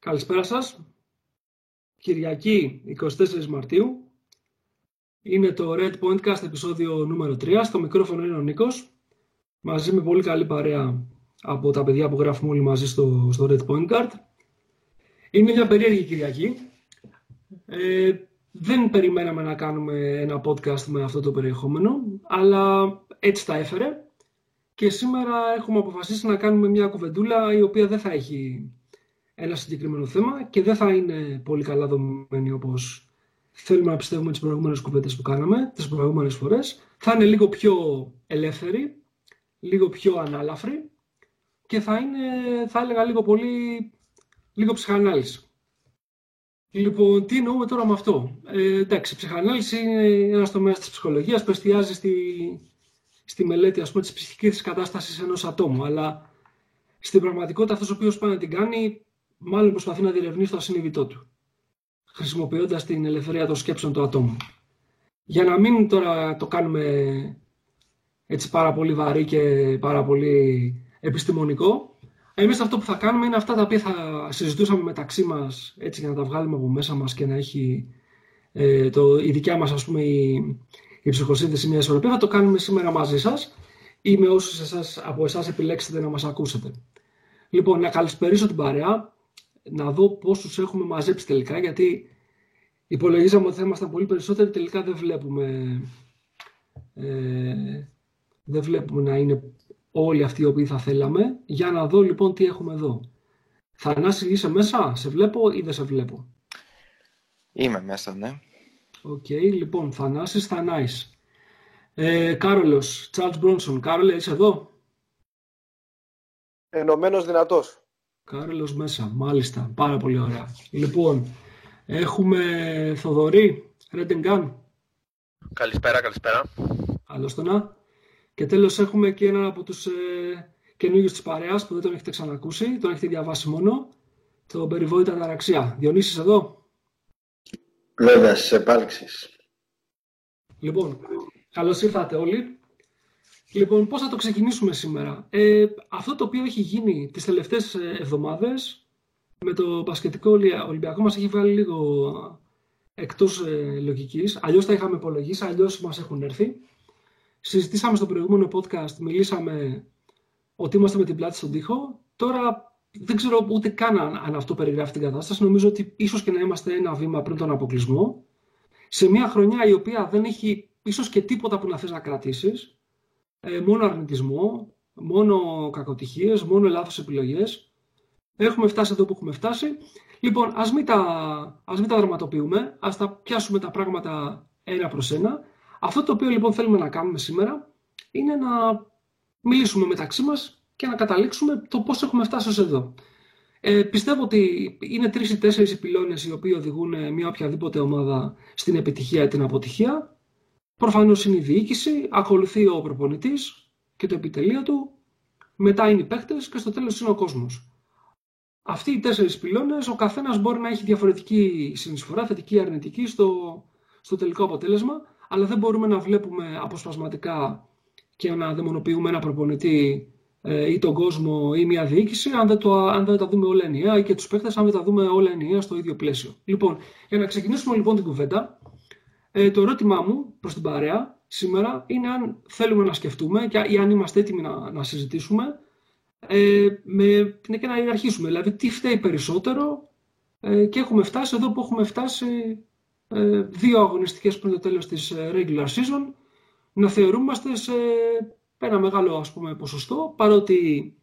Καλησπέρα σας. Κυριακή 24 Μαρτίου. Είναι το Red Pointcast επεισόδιο νούμερο 3. Στο μικρόφωνο είναι ο Νίκος. Μαζί με πολύ καλή παρέα από τα παιδιά που γράφουμε όλοι μαζί στο, στο Red Point Είναι μια περίεργη Κυριακή. Ε, δεν περιμέναμε να κάνουμε ένα podcast με αυτό το περιεχόμενο, αλλά έτσι τα έφερε. Και σήμερα έχουμε αποφασίσει να κάνουμε μια κουβεντούλα η οποία δεν θα έχει ένα συγκεκριμένο θέμα και δεν θα είναι πολύ καλά δομημένη όπως θέλουμε να πιστεύουμε τις προηγούμενες κουβέντες που κάναμε, τις προηγούμενες φορές. Θα είναι λίγο πιο ελεύθερη, λίγο πιο ανάλαφρη και θα είναι, θα έλεγα λίγο πολύ, λίγο ψυχανάλυση. Λοιπόν, τι εννοούμε τώρα με αυτό; Ε, εντάξει, η ψυχανάλυση είναι ένας τομέας της ψυχολογίας που εστιάζει στη, στη μελέτη ας πούμε, της ψυχικής κατάστασης ενός ατόμου. Αλλά στην πραγματικότητα αυτός ο οποίος πάει να την κάνει, μάλλον προσπαθεί να διερευνήσει το ασυνειδητό του, χρησιμοποιώντας την ελευθερία των σκέψεων του ατόμου. Για να μην τώρα το κάνουμε έτσι πάρα πολύ βαρύ και πάρα πολύ επιστημονικό, εμείς αυτό που θα κάνουμε είναι αυτά τα οποία θα συζητούσαμε μεταξύ μας, έτσι για να τα βγάλουμε από μέσα μας και να έχει ε, το, η δικιά μας ας πούμε η, η ψυχοσύνθεση μια ισορροπία. Θα το κάνουμε σήμερα μαζί σας ή με όσους εσάς, από εσάς επιλέξετε να μας ακούσετε. Λοιπόν, να καλησπερίσω την παρέα, να δω πόσου έχουμε μαζέψει τελικά, γιατί υπολογίζαμε ότι θα ήμασταν πολύ περισσότεροι, τελικά δεν βλέπουμε, ε, δεν βλέπουμε να είναι όλοι αυτοί οι οποίοι θα θέλαμε. Για να δω λοιπόν τι έχουμε εδώ. Θανάση, είσαι μέσα, σε βλέπω ή δεν σε βλέπω; Είμαι μέσα, ναι. Ok, okay, λοιπόν, Θανάσης Θανάης. Ε, Κάρολος, Τσάρλς Μπρόνσον. Κάρολε, είσαι εδώ; Ενωμένος δυνατός. Κάρολος μέσα, μάλιστα. Πάρα πολύ ωραία. Λοιπόν, έχουμε Θοδωρή, Ρέντεγκάν. Καλησπέρα, καλησπέρα. Καλώς το να. Και τέλος έχουμε και έναν από τους ε, καινούργιους της παρέας που δεν τον έχετε ξανακούσει, τον έχετε διαβάσει μόνο, τον περιβόητα ταραξία. Διονύσης εδώ. Βέβαια, στις επάλξεις. Λοιπόν, καλώς ήρθατε όλοι. Λοιπόν, πώς θα το ξεκινήσουμε σήμερα; Ε, αυτό το οποίο έχει γίνει τις τελευταίες ε, εβδομάδες με το πασχετικό Ολυμπιακό μας έχει βγάλει λίγο εκτός ε, λογικής. Αλλιώς τα είχαμε υπολογίσει, αλλιώς μας έχουν έρθει. Συζητήσαμε στο προηγούμενο podcast, μιλήσαμε ότι είμαστε με την πλάτη στον τοίχο. Τώρα δεν ξέρω ούτε καν αν, αυτό περιγράφει την κατάσταση. Νομίζω ότι ίσως και να είμαστε ένα βήμα πριν τον αποκλεισμό. Σε μια χρονιά η οποία δεν έχει ίσως και τίποτα που να θες να κρατήσεις. Ε, μόνο αρνητισμό, μόνο κακοτυχίες, μόνο λάθος επιλογές. Έχουμε φτάσει εδώ που έχουμε φτάσει. Λοιπόν, ας μην τα, ας μην τα δραματοποιούμε, ας τα πιάσουμε τα πράγματα ένα προς ένα. Αυτό το οποίο λοιπόν θέλουμε να κάνουμε σήμερα είναι να μιλήσουμε μεταξύ μας και να καταλήξουμε το πώς έχουμε φτάσει ως εδώ. Ε, πιστεύω ότι είναι τρεις ή τέσσερις οι πυλώνες οι οποίοι οδηγούν μια οποιαδήποτε ομάδα στην επιτυχία ή την αποτυχία. Προφανώς είναι η διοίκηση, ακολουθεί ο προπονητής και το επιτελείο του, μετά είναι οι παίχτε και στο τέλος είναι ο κόσμος. Αυτοί οι τέσσερις πυλώνες, ο καθένας μπορεί να έχει διαφορετική συνεισφορά, θετική ή αρνητική, στο, στο τελικό αποτέλεσμα, αλλά δεν μπορούμε να βλέπουμε αποσπασματικά και να δαιμονοποιούμε ένα προπονητή ε, ή τον κόσμο ή μια διοίκηση, αν δεν, το, αν δεν τα δούμε όλα ενιαία ή και τους παίχτε, αν δεν τα δούμε όλα ενιαία στο ίδιο πλαίσιο. Λοιπόν, για να ξεκινήσουμε λοιπόν την κουβέντα, ε, το ερώτημά μου προς την παρέα σήμερα είναι αν θέλουμε να σκεφτούμε και, ή αν είμαστε έτοιμοι να, να συζητήσουμε ε, με, και να αρχίσουμε. Δηλαδή, τι φταίει περισσότερο ε, και έχουμε φτάσει εδώ που έχουμε φτάσει ε, δύο αγωνιστικές πριν το τέλος της ε, regular season να θεωρούμαστε σε ένα μεγάλο ας πούμε, ποσοστό, παρότι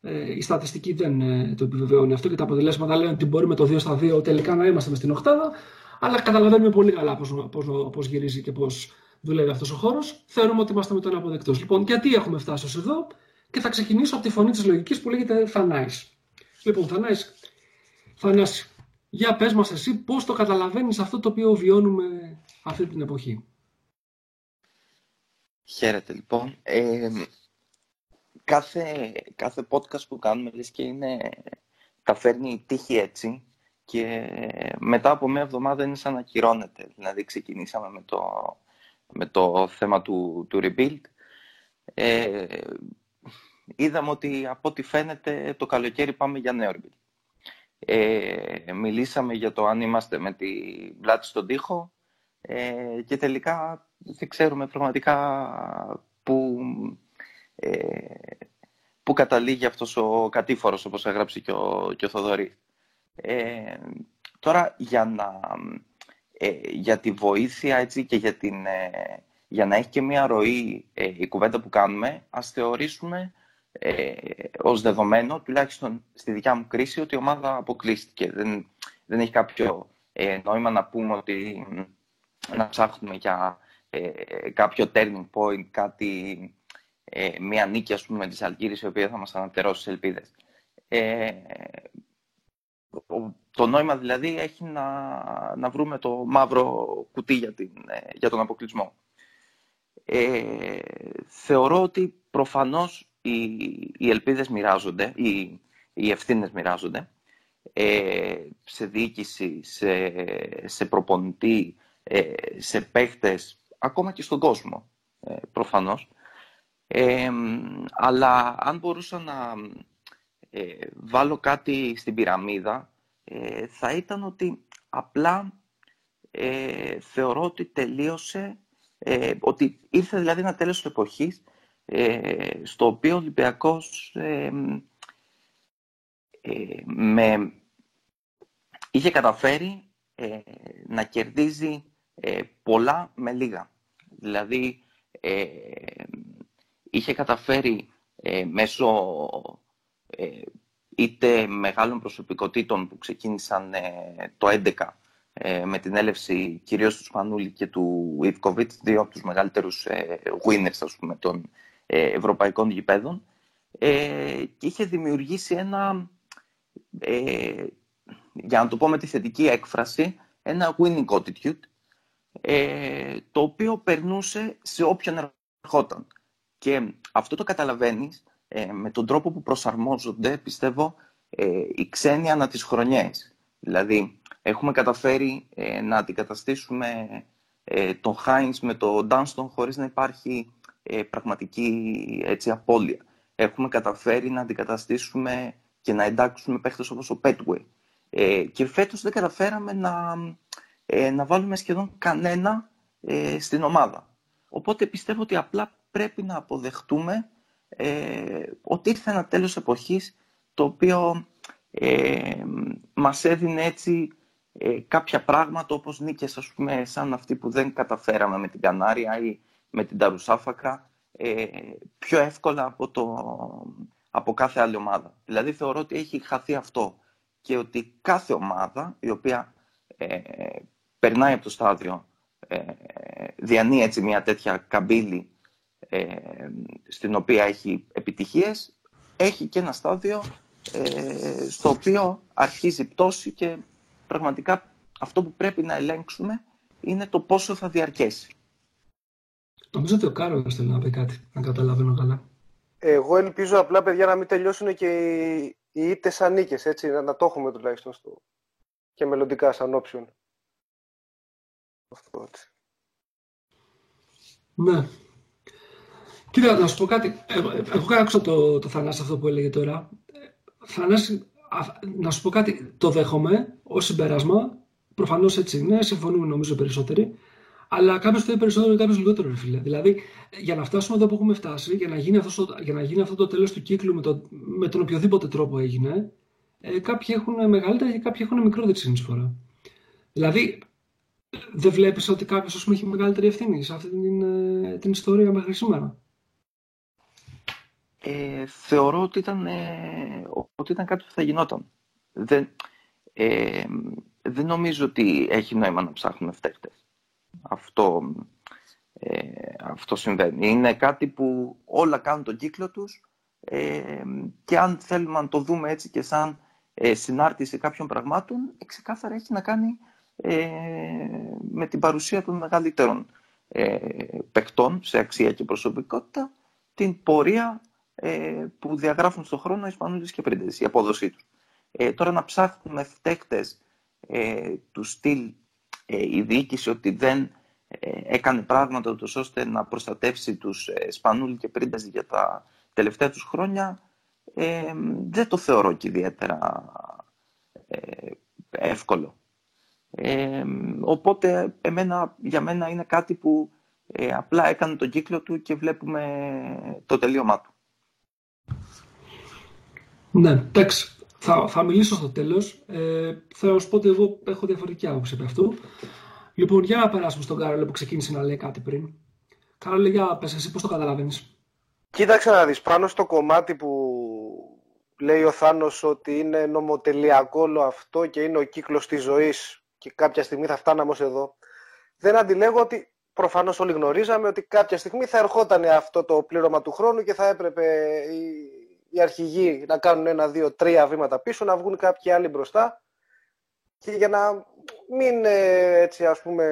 ε, η στατιστική δεν ε, το επιβεβαιώνει αυτό και τα αποτελέσματα λένε ότι μπορεί με το 2 στα 2 τελικά να είμαστε μες στην οκτάδα, αλλά καταλαβαίνουμε πολύ καλά πώς, πώς, πώς γυρίζει και πώς δουλεύει αυτός ο χώρος. Θεωρούμε ότι είμαστε με τον αποδεκτός. Λοιπόν, γιατί έχουμε φτάσει ως εδώ; Και θα ξεκινήσω από τη φωνή της λογικής που λέγεται Θανάης. Λοιπόν, Θανάης, Θανάση, για πες μας εσύ πώς το καταλαβαίνεις αυτό το οποίο βιώνουμε αυτή την εποχή. Χαίρετε λοιπόν. Ε, κάθε, κάθε podcast που κάνουμε λες και είναι, τα φέρνει η τύχη έτσι και μετά από μια εβδομάδα είναι σαν να κυρώνεται. Δηλαδή ξεκινήσαμε με το, με το θέμα του, του rebuild. Ε, είδαμε ότι από ό,τι φαίνεται το καλοκαίρι πάμε για νέο rebuild. Ε, μιλήσαμε για το αν είμαστε με τη πλάτη στον τοίχο ε, και τελικά δεν ξέρουμε πραγματικά που, ε, που καταλήγει αυτός ο κατήφορος, όπως έγραψε και ο, και ο Θοδωρής. Ε, τώρα, για, να, ε, για τη βοήθεια έτσι, και για, την, ε, για να έχει και μια ροή η κουβέντα που κάνουμε, ας θεωρήσουμε ε, ως δεδομένο, τουλάχιστον στη δικιά μου κρίση, ότι η ομάδα αποκλείστηκε. Δεν, δεν έχει κάποιο νόημα να πούμε ότι να ψάχνουμε για κάποιο turning point, κάτι ε, μια νίκη ας πούμε, με τις Αλγύρες η οποία θα μας αναπτερώσει τις ελπίδες. Ε, το νόημα δηλαδή έχει να, να βρούμε το μαύρο κουτί για, την, ε, για τον αποκλεισμό. Ε, θεωρώ ότι προφανώς οι, οι ελπίδες μοιράζονται, οι, οι ευθύνες μοιράζονται ε, σε διοίκηση, σε, σε προπονητή, ε, σε παίχτες, ακόμα και στον κόσμο ε, προφανώς αλλά αν μπορούσα να ε, βάλω κάτι στην πυραμίδα, ε, θα ήταν ότι απλά ε, θεωρώ ότι τελείωσε, ότι ήρθε δηλαδή ένα τέλος της εποχής, στο οποίο ο Ολυμπιακός με, είχε καταφέρει να κερδίζει πολλά με λίγα. Δηλαδή, είχε καταφέρει ε, μέσω ε, είτε μεγάλων προσωπικότητων που ξεκίνησαν ε, το 2011 ε, με την έλευση κυρίως του Σπανούλη και του Ιβκοβίτ, δύο από τους μεγαλύτερους winners ας πούμε, των ευρωπαϊκών γηπέδων και είχε δημιουργήσει ένα, για να το πω με τη θετική έκφραση, ένα winning attitude το οποίο περνούσε σε όποιον ερχόταν. Και αυτό το καταλαβαίνεις ε, με τον τρόπο που προσαρμόζονται, πιστεύω, ε, οι ξένοι ανά τις χρονιές. Δηλαδή, έχουμε καταφέρει ε, να αντικαταστήσουμε ε, τον Χάινς με τον Ντάνστον χωρίς να υπάρχει ε, πραγματική έτσι, απώλεια. Έχουμε καταφέρει να αντικαταστήσουμε και να εντάξουμε παίχτες όπως ο Πέτουε. και φέτος δεν καταφέραμε να, να βάλουμε σχεδόν κανένα στην ομάδα. Οπότε πιστεύω ότι απλά πρέπει να αποδεχτούμε ε, ότι ήρθε ένα τέλος εποχής το οποίο ε, μας έδινε έτσι ε, κάποια πράγματα όπως νίκες ας πούμε σαν αυτή που δεν καταφέραμε με την Κανάρια ή με την Ταρουσάφακα ε, πιο εύκολα από, το, από κάθε άλλη ομάδα. Δηλαδή θεωρώ ότι έχει χαθεί αυτό και ότι κάθε ομάδα η οποία ε, περνάει από το στάδιο ε, διανύει έτσι μια τέτοια καμπύλη ε, στην οποία έχει επιτυχίες, έχει και ένα στάδιο ε, στο οποίο αρχίζει πτώση και πραγματικά αυτό που πρέπει να ελέγξουμε είναι το πόσο θα διαρκέσει. Νομίζω ότι ο Κάρολος θέλει να πει κάτι, να καταλαβαίνω καλά. Εγώ ελπίζω απλά, παιδιά, να μην τελειώσουν και οι, οι σαν νίκες, έτσι, να, να το έχουμε τουλάχιστον στο... και μελλοντικά σαν όψιον. Αυτό, έτσι. Ναι, Κοίτα, να σου πω κάτι. Εγώ, εγώ άκουσα το, το Θανάση αυτό που έλεγε τώρα. Θανάση, να σου πω κάτι. Το δέχομαι ως συμπέρασμα. Προφανώς έτσι είναι. Συμφωνούμε νομίζω περισσότεροι. Αλλά κάποιος θέλει περισσότερο και κάποιος λιγότερο, ρε φίλε. Δηλαδή, για να φτάσουμε εδώ που έχουμε φτάσει, για να γίνει αυτός, για να γίνει αυτό το τέλος του κύκλου με, το, με τον οποιοδήποτε τρόπο έγινε, ε, κάποιοι έχουν μεγαλύτερη και κάποιοι έχουν μικρότερη συνεισφορά. Δηλαδή, δεν βλέπεις ότι κάποιος έχει μεγαλύτερη ευθύνη σε αυτή την, ε, την ιστορία μέχρι σήμερα; Ε, θεωρώ ότι ήταν, ε, ότι ήταν κάτι που θα γινόταν. Δεν, ε, δεν νομίζω ότι έχει νόημα να ψάχνουμε φταίχτες. Αυτό, ε, αυτό συμβαίνει. Είναι κάτι που όλα κάνουν τον κύκλο τους ε, και αν θέλουμε να το δούμε έτσι και σαν ε, συνάρτηση κάποιων πραγμάτων, ξεκάθαρα έχει να κάνει με την παρουσία των μεγαλύτερων ε, παικτών σε αξία και προσωπικότητα, την πορεία ε, που διαγράφουν στον χρόνο οι Ισπανούλες και Πρίντες, η απόδοσή τους. Ε, τώρα να ψάχνουμε φταίχτες ε, του στυλ ε, η διοίκηση ότι δεν ε, έκανε πράγματα ούτως ώστε να προστατεύσει τους ε, Σπανούλη και Πρίντες για τα τελευταία τους χρόνια, δεν το θεωρώ και ιδιαίτερα εύκολο. Ε, οπότε εμένα, για μένα είναι κάτι που ε, απλά έκανε τον κύκλο του και βλέπουμε το τελείωμά του. Ναι, εντάξει. Θα, θα μιλήσω στο τέλος. Ε, θα σου πω ότι εγώ έχω διαφορετική άποψη από αυτό. Λοιπόν, για να περάσουμε στον Κάρολο που ξεκίνησε να λέει κάτι πριν. Κάρολο, για πες εσύ πώς το καταλαβαίνεις; Κοίταξε να δεις, πάνω στο κομμάτι που λέει ο Θάνος ότι είναι νομοτελειακό όλο αυτό και είναι ο κύκλος της ζωής και κάποια στιγμή θα φτάναμε ως εδώ. Δεν αντιλέγω ότι προφανώς όλοι γνωρίζαμε ότι κάποια στιγμή θα ερχόταν αυτό το πλήρωμα του χρόνου και θα έπρεπε οι, οι αρχηγοί να κάνουν ένα, δύο, τρία βήματα πίσω, να βγουν κάποιοι άλλοι μπροστά και για να μην ε, έτσι ας πούμε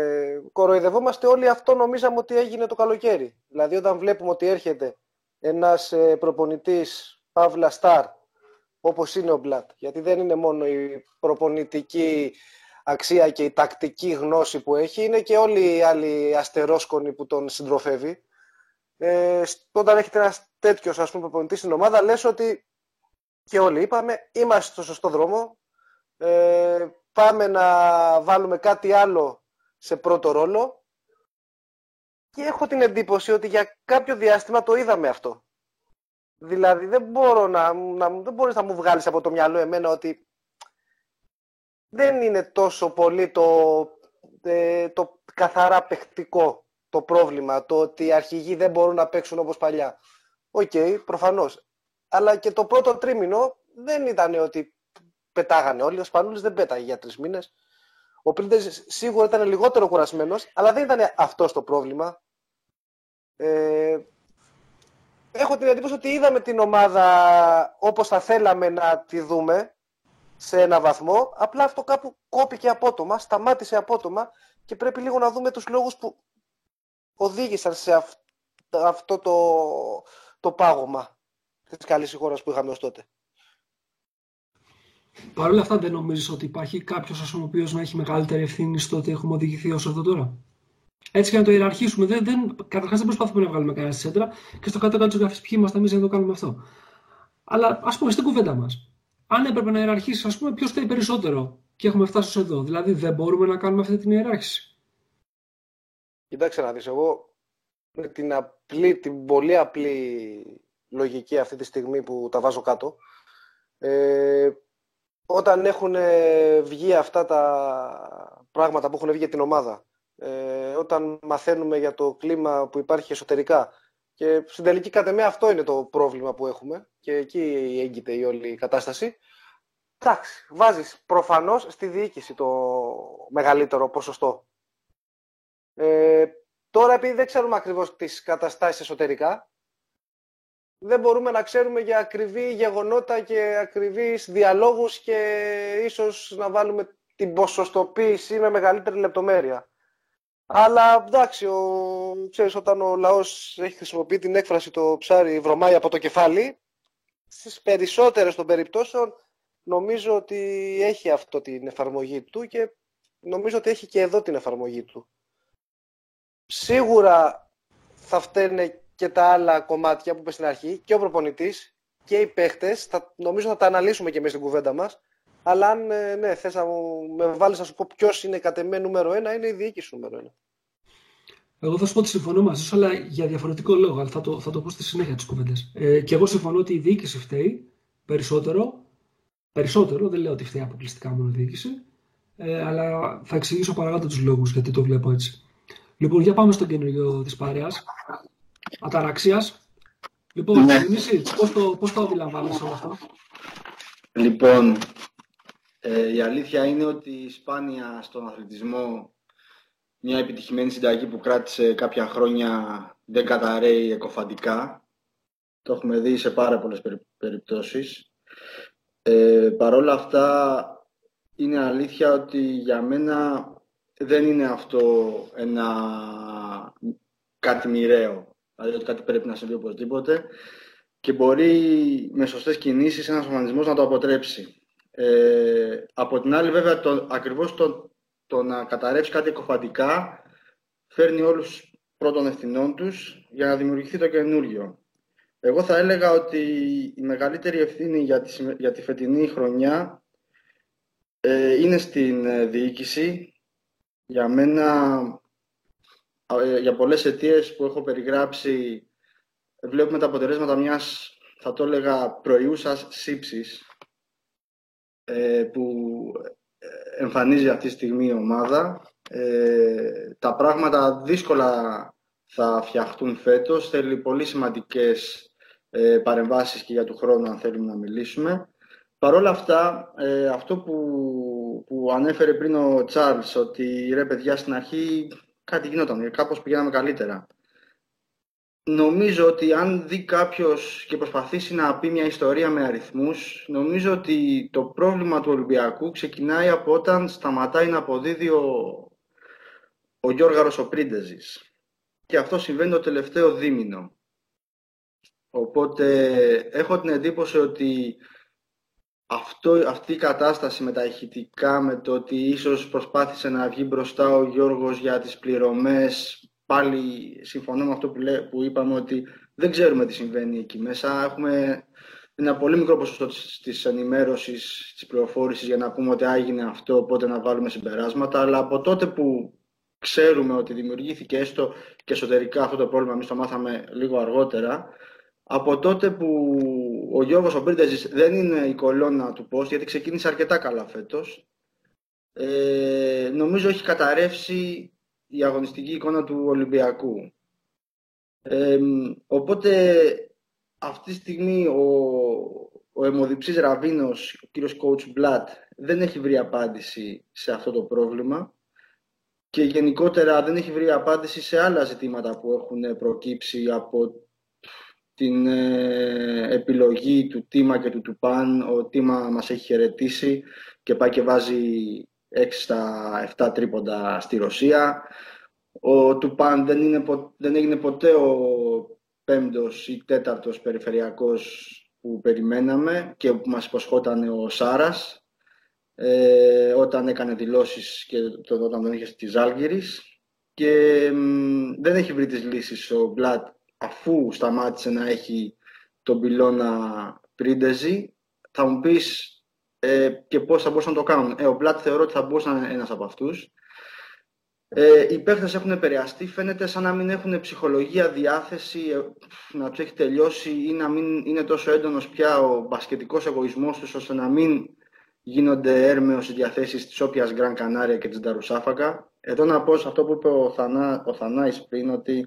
κοροϊδευόμαστε όλοι αυτό νομίζαμε ότι έγινε το καλοκαίρι. Δηλαδή όταν βλέπουμε ότι έρχεται ένας ε, προπονητής Παύλα Σταρ όπως είναι ο Μπλατ. Γιατί δεν είναι μόνο η προπονητική αξία και η τακτική γνώση που έχει, είναι και όλοι οι άλλοι αστερόσκονοι που τον συντροφεύει. Ε, όταν έχετε ένας τέτοιος ας πούμε, προπονητής στην ομάδα, λες ότι και όλοι είπαμε, είμαστε στο σωστό δρόμο, ε, πάμε να βάλουμε κάτι άλλο σε πρώτο ρόλο και έχω την εντύπωση ότι για κάποιο διάστημα το είδαμε αυτό. Δηλαδή δεν μπορώ να, να, δεν μπορείς να μου βγάλεις από το μυαλό εμένα ότι δεν είναι τόσο πολύ το, ε, το καθαρά παιχτικό το πρόβλημα, το ότι οι αρχηγοί δεν μπορούν να παίξουν όπως παλιά. Ok, okay, προφανώς. Αλλά και το πρώτο τρίμηνο δεν ήταν ότι πετάγανε όλοι. Ο Σπανούλης δεν πέταγε για τρεις μήνες. Ο Πρίντεζης σίγουρα ήταν λιγότερο κουρασμένος, αλλά δεν ήταν αυτός το πρόβλημα. Ε, έχω την εντύπωση ότι είδαμε την ομάδα όπως θα θέλαμε να τη δούμε σε ένα βαθμό, απλά αυτό κάπου κόπηκε απότομα, σταμάτησε απότομα και πρέπει λίγο να δούμε τους λόγους που οδήγησαν σε αυτό το, το πάγωμα της καλής χώρας που είχαμε ως τότε. Παρ' όλα αυτά δεν νομίζεις ότι υπάρχει κάποιος ο οποίος να έχει μεγαλύτερη ευθύνη στο ότι έχουμε οδηγηθεί όσο εδώ τώρα; Έτσι και να το ιεραρχήσουμε. Δεν, δεν, Καταρχάς δεν προσπαθούμε να βγάλουμε κανένα σέντρα και στο κάτω-κάτω της γραφής ποιοι είμαστε εμείς για να το κάνουμε αυτό. Αλλά ας πούμε στην κουβέντα μας. Αν έπρεπε να ιεραρχήσεις, ας πούμε, ποιος θέλει περισσότερο και έχουμε φτάσει εδώ. Δηλαδή δεν μπορούμε να κάνουμε αυτή την ιεράρχηση. Κοιτάξτε να δεις, εγώ με την, απλή, την πολύ απλή λογική αυτή τη στιγμή που τα βάζω κάτω, ε, όταν έχουν βγει αυτά τα πράγματα που έχουν βγει για την ομάδα ε, όταν μαθαίνουμε για το κλίμα που υπάρχει εσωτερικά. Και στην τελική κατ' αυτό είναι το πρόβλημα που έχουμε και εκεί έγκυται η όλη κατάσταση. Εντάξει, βάζεις προφανώς στη διοίκηση το μεγαλύτερο ποσοστό. Ε, τώρα επειδή δεν ξέρουμε ακριβώς τις καταστάσεις εσωτερικά, δεν μπορούμε να ξέρουμε για ακριβή γεγονότα και ακριβείς διαλόγους και ίσως να βάλουμε την ποσοστοποίηση με μεγαλύτερη λεπτομέρεια. Αλλά εντάξει, ο, ξέρεις, όταν ο λαός έχει χρησιμοποιεί την έκφραση το ψάρι βρωμάει από το κεφάλι, στις περισσότερες των περιπτώσεων νομίζω ότι έχει αυτό την εφαρμογή του και νομίζω ότι έχει και εδώ την εφαρμογή του. Σίγουρα θα φταίνε και τα άλλα κομμάτια που είπε στην αρχή, και ο προπονητής και οι παίχτες, θα, νομίζω θα τα αναλύσουμε και εμείς στην κουβέντα μας, αλλά αν ε, ναι, θες να με βάλεις να σου πω ποιος είναι κατ' εμέ νούμερο ένα, είναι η διοίκηση νούμερο ένα. Εγώ θα σου πω ότι συμφωνώ μαζί σου, αλλά για διαφορετικό λόγο. Αλλά θα το, θα το πω στη συνέχεια τη κουβέντα. Ε, και εγώ συμφωνώ ότι η διοίκηση φταίει περισσότερο. Περισσότερο, δεν λέω ότι φταίει αποκλειστικά μόνο η διοίκηση. Ε, αλλά θα εξηγήσω παρακάτω τους λόγους γιατί το βλέπω έτσι. Λοιπόν, για πάμε στο καινούριο της παρέας. Αταραξίας. Λοιπόν, ναι. πώς το, πώς το αντιλαμβάνεσαι όλο αυτό; Λοιπόν, ε, η αλήθεια είναι ότι σπάνια στον αθλητισμό μια επιτυχημένη συνταγή που κράτησε κάποια χρόνια δεν καταραίει εκοφαντικά. Το έχουμε δει σε πάρα πολλές περιπτώσεις. Ε, Παρ' όλα αυτά είναι αλήθεια ότι για μένα δεν είναι αυτό ένα κάτι μοιραίο. Δηλαδή ότι κάτι πρέπει να συμβεί οπωσδήποτε και μπορεί με σωστές κινήσεις ένας οργανισμός να το αποτρέψει. Ε, από την άλλη, βέβαια, το, ακριβώς το, το να καταρρεύσει κάτι εκοφαντικά φέρνει όλους πρώτων ευθυνών τους για να δημιουργηθεί το καινούργιο. Εγώ θα έλεγα ότι η μεγαλύτερη ευθύνη για τη, για τη φετινή χρονιά Ε, είναι στην ε, διοίκηση. Για μένα, ε, για πολλές αιτίες που έχω περιγράψει, βλέπουμε τα αποτελέσματα μιας, θα το έλεγα, προϊούσας σύψης που εμφανίζει αυτή τη στιγμή η ομάδα. τα πράγματα δύσκολα θα φτιαχτούν φέτος. Θέλει πολύ σημαντικές ε, παρεμβάσεις και για του χρόνου αν θέλουμε να μιλήσουμε. Παρ' όλα αυτά, ε, αυτό που, που ανέφερε πριν ο Τσάρλς, ότι ρε παιδιά στην αρχή κάτι γινόταν, κάπως πηγαίναμε καλύτερα. Νομίζω ότι αν δει κάποιος και προσπαθήσει να πει μια ιστορία με αριθμούς, νομίζω ότι το πρόβλημα του Ολυμπιακού ξεκινάει από όταν σταματάει να αποδίδει ο, ο Γιώργαρος ο Πρίντεζης. Και αυτό συμβαίνει το τελευταίο δίμηνο. Οπότε έχω την εντύπωση ότι αυτό, αυτή η κατάσταση με τα ηχητικά, με το ότι ίσως προσπάθησε να βγει μπροστά ο Γιώργος για τις πληρωμές, πάλι συμφωνώ με αυτό που, λέ, που είπαμε ότι δεν ξέρουμε τι συμβαίνει εκεί μέσα. Έχουμε ένα πολύ μικρό ποσοστό της ενημέρωσης, της πληροφόρησης για να πούμε ότι έγινε αυτό, οπότε να βάλουμε συμπεράσματα. Αλλά από τότε που ξέρουμε ότι δημιουργήθηκε έστω και εσωτερικά αυτό το πρόβλημα, εμείς το μάθαμε λίγο αργότερα, από τότε που ο Γιώργος ο δεν είναι η κολόνα του post, γιατί ξεκίνησε αρκετά καλά φέτος, ε, νομίζω έχει καταρρεύσει η αγωνιστική εικόνα του Ολυμπιακού. Ε, οπότε αυτή τη στιγμή ο, ο αιμοδιψής Ραβίνος, ο κύριος Coach Blatt, δεν έχει βρει απάντηση σε αυτό το πρόβλημα και γενικότερα δεν έχει βρει απάντηση σε άλλα ζητήματα που έχουν προκύψει από την ε, επιλογή του Τίμα και του Τουπάν. Ο Τίμα μας έχει χαιρετήσει και πάει και βάζει 6 στα 7 τρίποντα στη Ρωσία. Ο Τουπάν δεν, είναι, δεν έγινε ποτέ ο πέμπτος ή τέταρτος περιφερειακός που περιμέναμε και που μας υποσχόταν ο Σάρας ε, όταν έκανε δηλώσεις και το, όταν τον είχε στη Ζάλγκυρης και δεν έχει βρει τις λύσεις ο Μπλατ αφού σταμάτησε να έχει τον πυλώνα πρίντεζι, θα μου πεις ε, και πώς θα μπορούσαν να το κάνουν. Ε, ο Μπλάτ θεωρώ ότι θα μπορούσε να είναι ένας από αυτούς. Ε, οι παίχτες έχουν επηρεαστεί, φαίνεται σαν να μην έχουν ψυχολογία, διάθεση, ε, να τους έχει τελειώσει ή να μην είναι τόσο έντονος πια ο μπασκετικός εγωισμός τους, ώστε να μην γίνονται έρμεως οι διαθέσεις της όποιας Γκραν Κανάρια και της Νταρουσάφακα. Εδώ να πω σε αυτό που είπε ο, Θανά, ο Θανάης πριν, ότι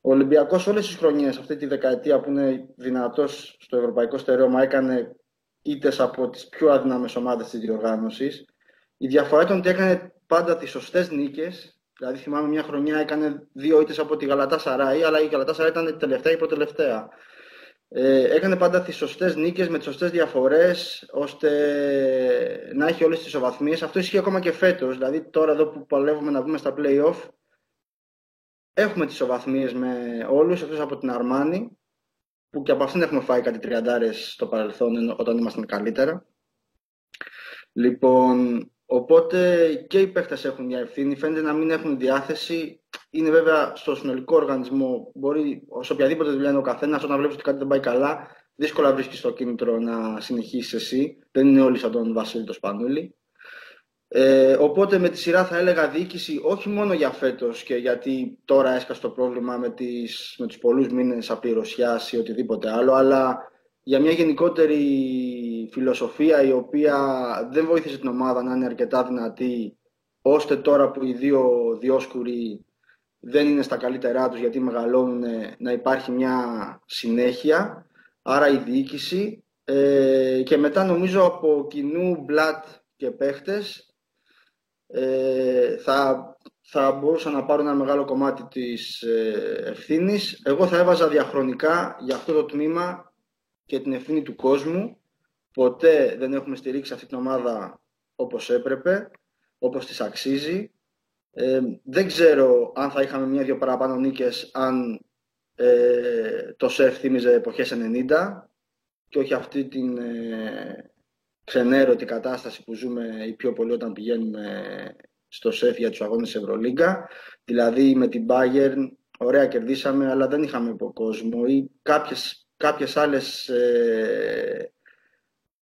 ο Ολυμπιακός όλες τις χρονιές, αυτή τη δεκαετία που είναι δυνατός στο ευρωπαϊκό στερεώμα, έκανε ήττες από τις πιο αδύναμες ομάδες της διοργάνωσης. Η διαφορά ήταν ότι έκανε πάντα τις σωστές νίκες. Δηλαδή, θυμάμαι μια χρονιά έκανε δύο ήττες από τη Γαλατά Σαράι, αλλά η Γαλατά Σαράι ήταν η τελευταία ή προτελευταία. Ε, έκανε πάντα τις σωστές νίκες με τις σωστές διαφορές, ώστε να έχει όλες τις ισοβαθμίες. Αυτό ισχύει ακόμα και φέτος. Δηλαδή, τώρα εδώ που παλεύουμε να βγούμε στα playoff, Έχουμε τις οβαθμίες με όλους, εκτός από την Αρμάνη, που και από αυτήν έχουμε φάει κάτι τριαντάρες στο παρελθόν όταν ήμασταν καλύτερα. Λοιπόν, οπότε και οι παίχτες έχουν μια ευθύνη, φαίνεται να μην έχουν διάθεση. Είναι βέβαια στο συνολικό οργανισμό, μπορεί σε οποιαδήποτε δουλειά είναι ο καθένας, όταν βλέπεις ότι κάτι δεν πάει καλά, δύσκολα βρίσκεις το κίνητρο να συνεχίσεις εσύ. Δεν είναι όλοι σαν τον Βασίλη το Σπανούλη. Ε, οπότε με τη σειρά θα έλεγα διοίκηση όχι μόνο για φέτος και γιατί τώρα έσκασε το πρόβλημα με, τις, με τους πολλούς μήνες απληρωσιάς ή οτιδήποτε άλλο, αλλά για μια γενικότερη φιλοσοφία η οποία δεν βοήθησε την ομάδα να είναι αρκετά δυνατή ώστε τώρα που οι δύο διόσκουροι δεν είναι στα καλύτερά τους γιατί μεγαλώνουν να υπάρχει μια συνέχεια, άρα η διοίκηση. Ε, και μετά νομίζω από κοινού μπλατ και παίχτες ε, θα, θα μπορούσαν να πάρουν ένα μεγάλο κομμάτι της ε, ευθύνης. Εγώ θα έβαζα διαχρονικά για αυτό το τμήμα και την ευθύνη του κόσμου. Ποτέ δεν έχουμε στηρίξει αυτή την ομάδα όπως έπρεπε, όπως της αξίζει. Ε, δεν ξέρω αν θα είχαμε μία-δύο παραπάνω νίκες αν ε, το ΣΕΦ θύμιζε εποχές 90 και όχι αυτή την ε, ξενέρωτη κατάσταση που ζούμε οι πιο πολλοί όταν πηγαίνουμε στο ΣΕΦ για τους αγώνες Ευρωλίγκα. Δηλαδή με την Bayern, ωραία κερδίσαμε, αλλά δεν είχαμε κόσμο ή κάποιες, κάποιες άλλες ε,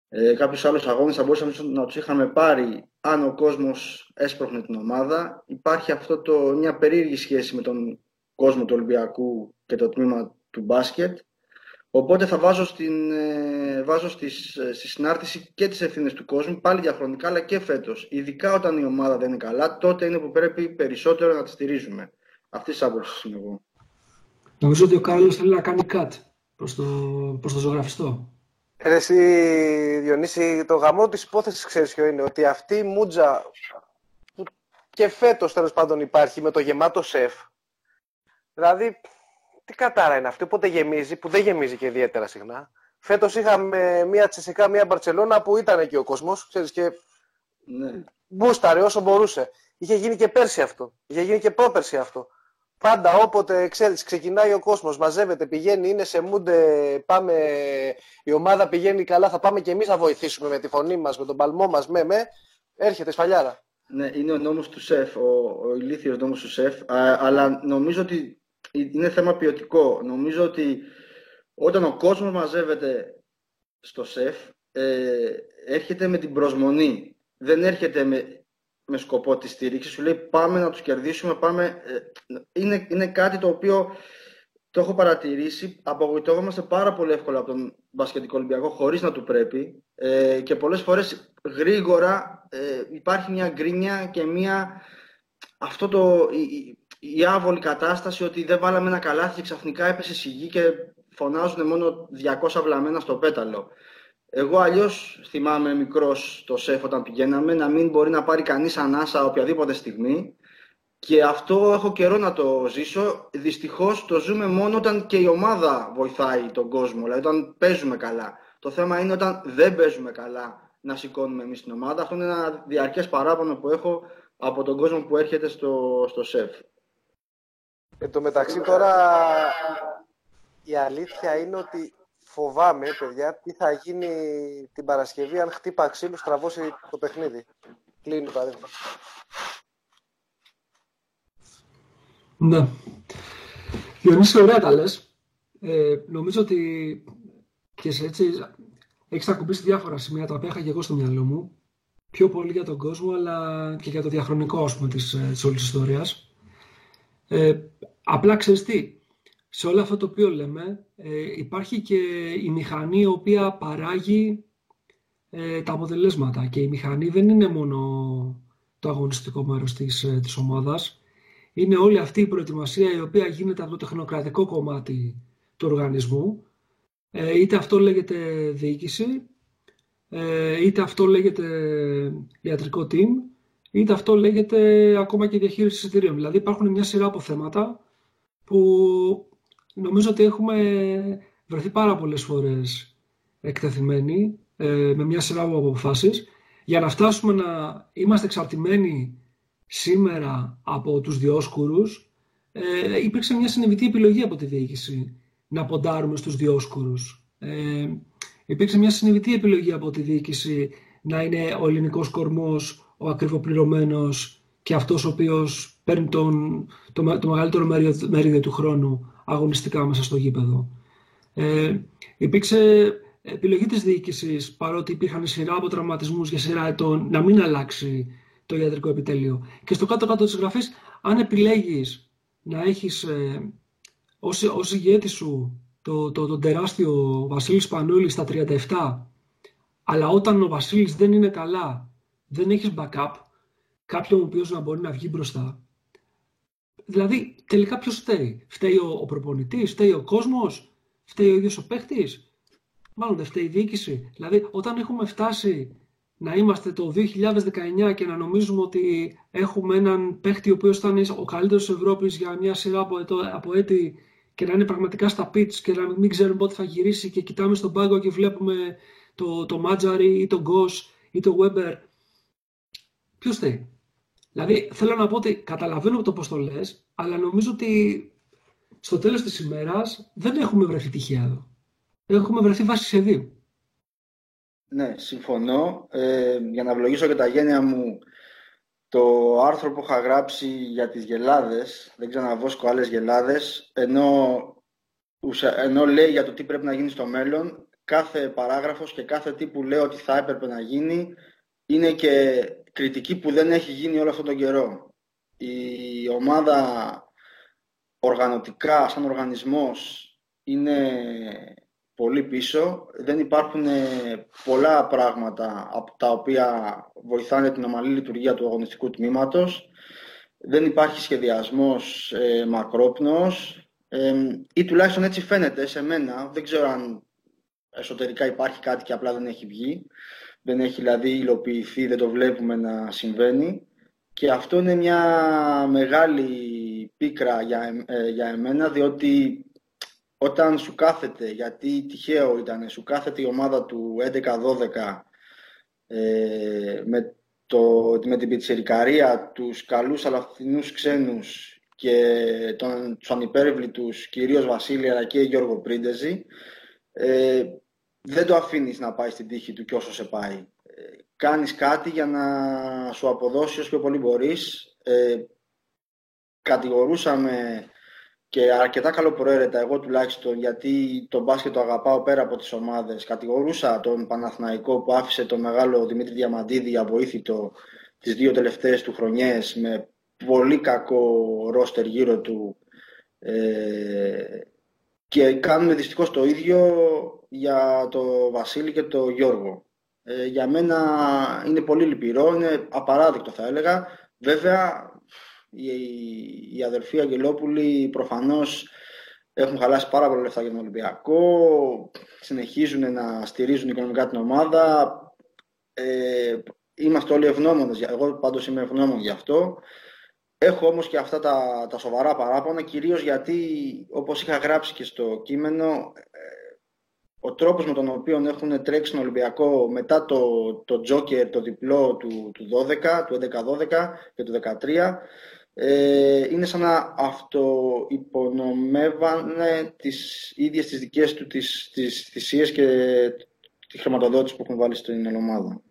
ε, κάποιους άλλους αγώνες θα μπορούσαμε να τους είχαμε πάρει αν ο κόσμος έσπροχνε την ομάδα. Υπάρχει αυτό το, μια περίεργη σχέση με τον κόσμο του Ολυμπιακού και το τμήμα του μπάσκετ. Οπότε θα βάζω, στην, ε, βάζω στις, ε, στη συνάρτηση και τις ευθύνες του κόσμου, πάλι διαχρονικά αλλά και φέτος. Ειδικά όταν η ομάδα δεν είναι καλά, τότε είναι που πρέπει περισσότερο να τη στηρίζουμε. Αυτή της άποψης είμαι εγώ. Νομίζω ότι ο Κάρλος θέλει να κάνει cut προς το, προς το ζωγραφιστό. Ρε εσύ, Διονύση, το γαμό της υπόθεσης ξέρεις ποιο είναι, ότι αυτή η μούτζα που και φέτος τέλος πάντων υπάρχει με το γεμάτο σεφ, δηλαδή τι κατάρα είναι αυτή, οπότε γεμίζει, που δεν γεμίζει και ιδιαίτερα συχνά. Φέτος είχαμε μία Τσεσικά, μία Μπαρτσελώνα που ήταν εκεί ο κόσμος, ξέρεις, και ναι. μπούσταρε όσο μπορούσε. Είχε γίνει και πέρσι αυτό, είχε γίνει και πρόπερσι αυτό. Πάντα όποτε ξέρεις, ξεκινάει ο κόσμος, μαζεύεται, πηγαίνει, είναι σε μούντε, πάμε, η ομάδα πηγαίνει καλά, θα πάμε και εμείς να βοηθήσουμε με τη φωνή μας, με τον παλμό μας, με, με, έρχεται σφαλιάρα. Ναι, είναι ο νόμος του ΣΕΦ, ο, ο ηλίθιος νόμος του ΣΕΦ, αλλά νομίζω ότι είναι θέμα ποιοτικό. Νομίζω ότι όταν ο κόσμος μαζεύεται στο ΣΕΦ, ε, έρχεται με την προσμονή. Δεν έρχεται με, με σκοπό τη στήριξη. Σου λέει πάμε να τους κερδίσουμε, πάμε... Ε, είναι, είναι κάτι το οποίο το έχω παρατηρήσει. Απογοητεύομαστε πάρα πολύ εύκολα από τον Μπασκετικό Ολυμπιακό χωρίς να του πρέπει ε, και πολλές φορές γρήγορα ε, υπάρχει μια γκρίνια και μια... Αυτό το, η, η άβολη κατάσταση ότι δεν βάλαμε ένα καλάθι και ξαφνικά έπεσε σιγή και φωνάζουν μόνο 200 βλαμμένα στο πέταλο. Εγώ αλλιώς θυμάμαι μικρός το σεφ όταν πηγαίναμε να μην μπορεί να πάρει κανείς ανάσα οποιαδήποτε στιγμή. Και αυτό έχω καιρό να το ζήσω. Δυστυχώς το ζούμε μόνο όταν και η ομάδα βοηθάει τον κόσμο, δηλαδή όταν παίζουμε καλά. Το θέμα είναι όταν δεν παίζουμε καλά να σηκώνουμε εμείς την ομάδα. Αυτό είναι ένα διαρκές παράπονο που έχω από τον κόσμο που έρχεται στο, στο ΣΕΦ. Εν τω μεταξύ τώρα η αλήθεια είναι ότι φοβάμαι, παιδιά, τι θα γίνει την Παρασκευή αν χτύπα ξύλου στραβώσει το παιχνίδι. Κλείνει παράδειγμα. Ναι. Διονύση, ωραία τα λες. Ε, νομίζω ότι και σε έτσι έχεις ακουμπήσει διάφορα σημεία τα οποία είχα και εγώ στο μυαλό μου. Πιο πολύ για τον κόσμο, αλλά και για το διαχρονικό, ας πούμε, της, ε, της όλης ιστορίας. Ε, απλά ξέρεις τι, σε όλο αυτό το οποίο λέμε ε, υπάρχει και η μηχανή η οποία παράγει ε, τα αποτελέσματα και η μηχανή δεν είναι μόνο το αγωνιστικό μέρος της, ε, της ομάδας. Είναι όλη αυτή η προετοιμασία η οποία γίνεται από το τεχνοκρατικό κομμάτι του οργανισμού. Είτε αυτό λέγεται διοίκηση είτε αυτό λέγεται ιατρικό team είτε αυτό λέγεται ακόμα και διαχείριση εισιτηρίων. Δηλαδή υπάρχουν μια σειρά από θέματα που νομίζω ότι έχουμε βρεθεί πάρα πολλές φορές εκτεθειμένοι ε, με μια σειρά από αποφάσεις για να φτάσουμε να είμαστε εξαρτημένοι σήμερα από τους διόσκουρους ε, υπήρξε μια συνειδητή επιλογή από τη διοίκηση να ποντάρουμε στους διόσκουρους. Ε, υπήρξε μια συνειδητή επιλογή από τη διοίκηση να είναι ο ελληνικός κορμός, ο ακριβοπληρωμένος και αυτός ο οποίος παίρνει τον, το, το μεγαλύτερο μερίδιο του χρόνου αγωνιστικά μέσα στο γήπεδο. Ε, υπήρξε επιλογή της διοίκησης, παρότι υπήρχαν σειρά από τραυματισμούς για σειρά ετών, να μην αλλάξει το ιατρικό επιτελείο. Και στο κάτω-κάτω της γραφής, αν επιλέγεις να έχεις ε, ως, ως ηγέτης σου το, το, το τεράστιο Βασίλης Σπανούλη στα 37, αλλά όταν ο Βασίλης δεν είναι καλά, δεν έχεις backup, κάποιον ο οποίος να μπορεί να βγει μπροστά, Δηλαδή, τελικά ποιος φταίει; Φταίει ο, ο προπονητής, φταίει ο κόσμος, φταίει ο ίδιος ο παίχτης; Μάλλον δεν φταίει η διοίκηση. Δηλαδή, όταν έχουμε φτάσει να είμαστε το 2019 και να νομίζουμε ότι έχουμε έναν παίχτη ο οποίος θα είναι ο καλύτερος της Ευρώπης για μια σειρά από, από έτη και να είναι πραγματικά στα pitch και να μην ξέρουμε πότε θα γυρίσει και κοιτάμε στον πάγκο και βλέπουμε το, το Μάτζαρι ή τον Γκος ή το Weber. Ποιος θέλει. Δηλαδή, θέλω να πω ότι καταλαβαίνω το πώς το λες, αλλά νομίζω ότι στο τέλος της ημέρας δεν έχουμε βρεθεί τυχαία εδώ. Έχουμε βρεθεί βάσει σχεδίου. Ναι, συμφωνώ. Ε, για να ευλογήσω και τα γένεια μου, το άρθρο που είχα γράψει για τις γελάδες, δεν ξαναβόσκω άλλες γελάδες, ενώ, ενώ λέει για το τι πρέπει να γίνει στο μέλλον, κάθε παράγραφος και κάθε τι που λέω ότι θα έπρεπε να γίνει είναι και κριτική που δεν έχει γίνει όλο αυτόν τον καιρό. Η ομάδα οργανωτικά, σαν οργανισμός, είναι πολύ πίσω. Δεν υπάρχουν πολλά πράγματα από τα οποία βοηθάνε την ομαλή λειτουργία του αγωνιστικού τμήματος. Δεν υπάρχει σχεδιασμός ε, μακρόπνοος ε, ή τουλάχιστον έτσι φαίνεται σε μένα. Δεν ξέρω αν εσωτερικά υπάρχει κάτι και απλά δεν έχει βγει. Δεν έχει δηλαδή υλοποιηθεί, δεν το βλέπουμε να συμβαίνει. Και αυτό είναι μια μεγάλη πίκρα για, ε, για εμένα, διότι όταν σου κάθεται, γιατί τυχαίο ήταν, σου κάθεται η ομάδα του 11-12 ε, με, το, με την πιτσερικαρία, τους καλούς αλλά ξένους και τον, τους ανυπέρβλητους κυρίως Βασίλη αλλά και Γιώργο Πρίντεζη, ε, δεν το αφήνεις να πάει στην τύχη του και όσο σε πάει. Ε, κάνεις κάτι για να σου αποδώσει όσο πιο πολύ μπορείς. Ε, κατηγορούσαμε και αρκετά καλοπροαίρετα, εγώ τουλάχιστον, γιατί τον μπάσκετ το αγαπάω πέρα από τις ομάδες. Κατηγορούσα τον Παναθηναϊκό που άφησε τον μεγάλο Δημήτρη Διαμαντίδη αβοήθητο τις δύο τελευταίες του χρονιές με πολύ κακό ρόστερ γύρω του ε, και κάνουμε δυστυχώς το ίδιο για το Βασίλη και το Γιώργο. Ε, για μένα είναι πολύ λυπηρό, είναι απαράδεκτο θα έλεγα. Βέβαια οι, οι αδερφοί Αγγελόπουλοι προφανώς έχουν χαλάσει πάρα πολλά λεφτά για τον Ολυμπιακό, συνεχίζουν να στηρίζουν οικονομικά την ομάδα. Ε, είμαστε όλοι ευγνώμονες, εγώ πάντως είμαι ευγνώμων γι' αυτό. Έχω όμως και αυτά τα, τα σοβαρά παράπονα, κυρίως γιατί, όπως είχα γράψει και στο κείμενο, ε, ο τρόπος με τον οποίο έχουν τρέξει τον Ολυμπιακό μετά το, το Joker, το διπλό του, του 12, του 11-12 και του 13, ε, είναι σαν να αυτοϋπονομεύανε τις ίδιες τις δικές του τις, τις θυσίες και τη χρηματοδότηση που έχουν βάλει στην ομάδα.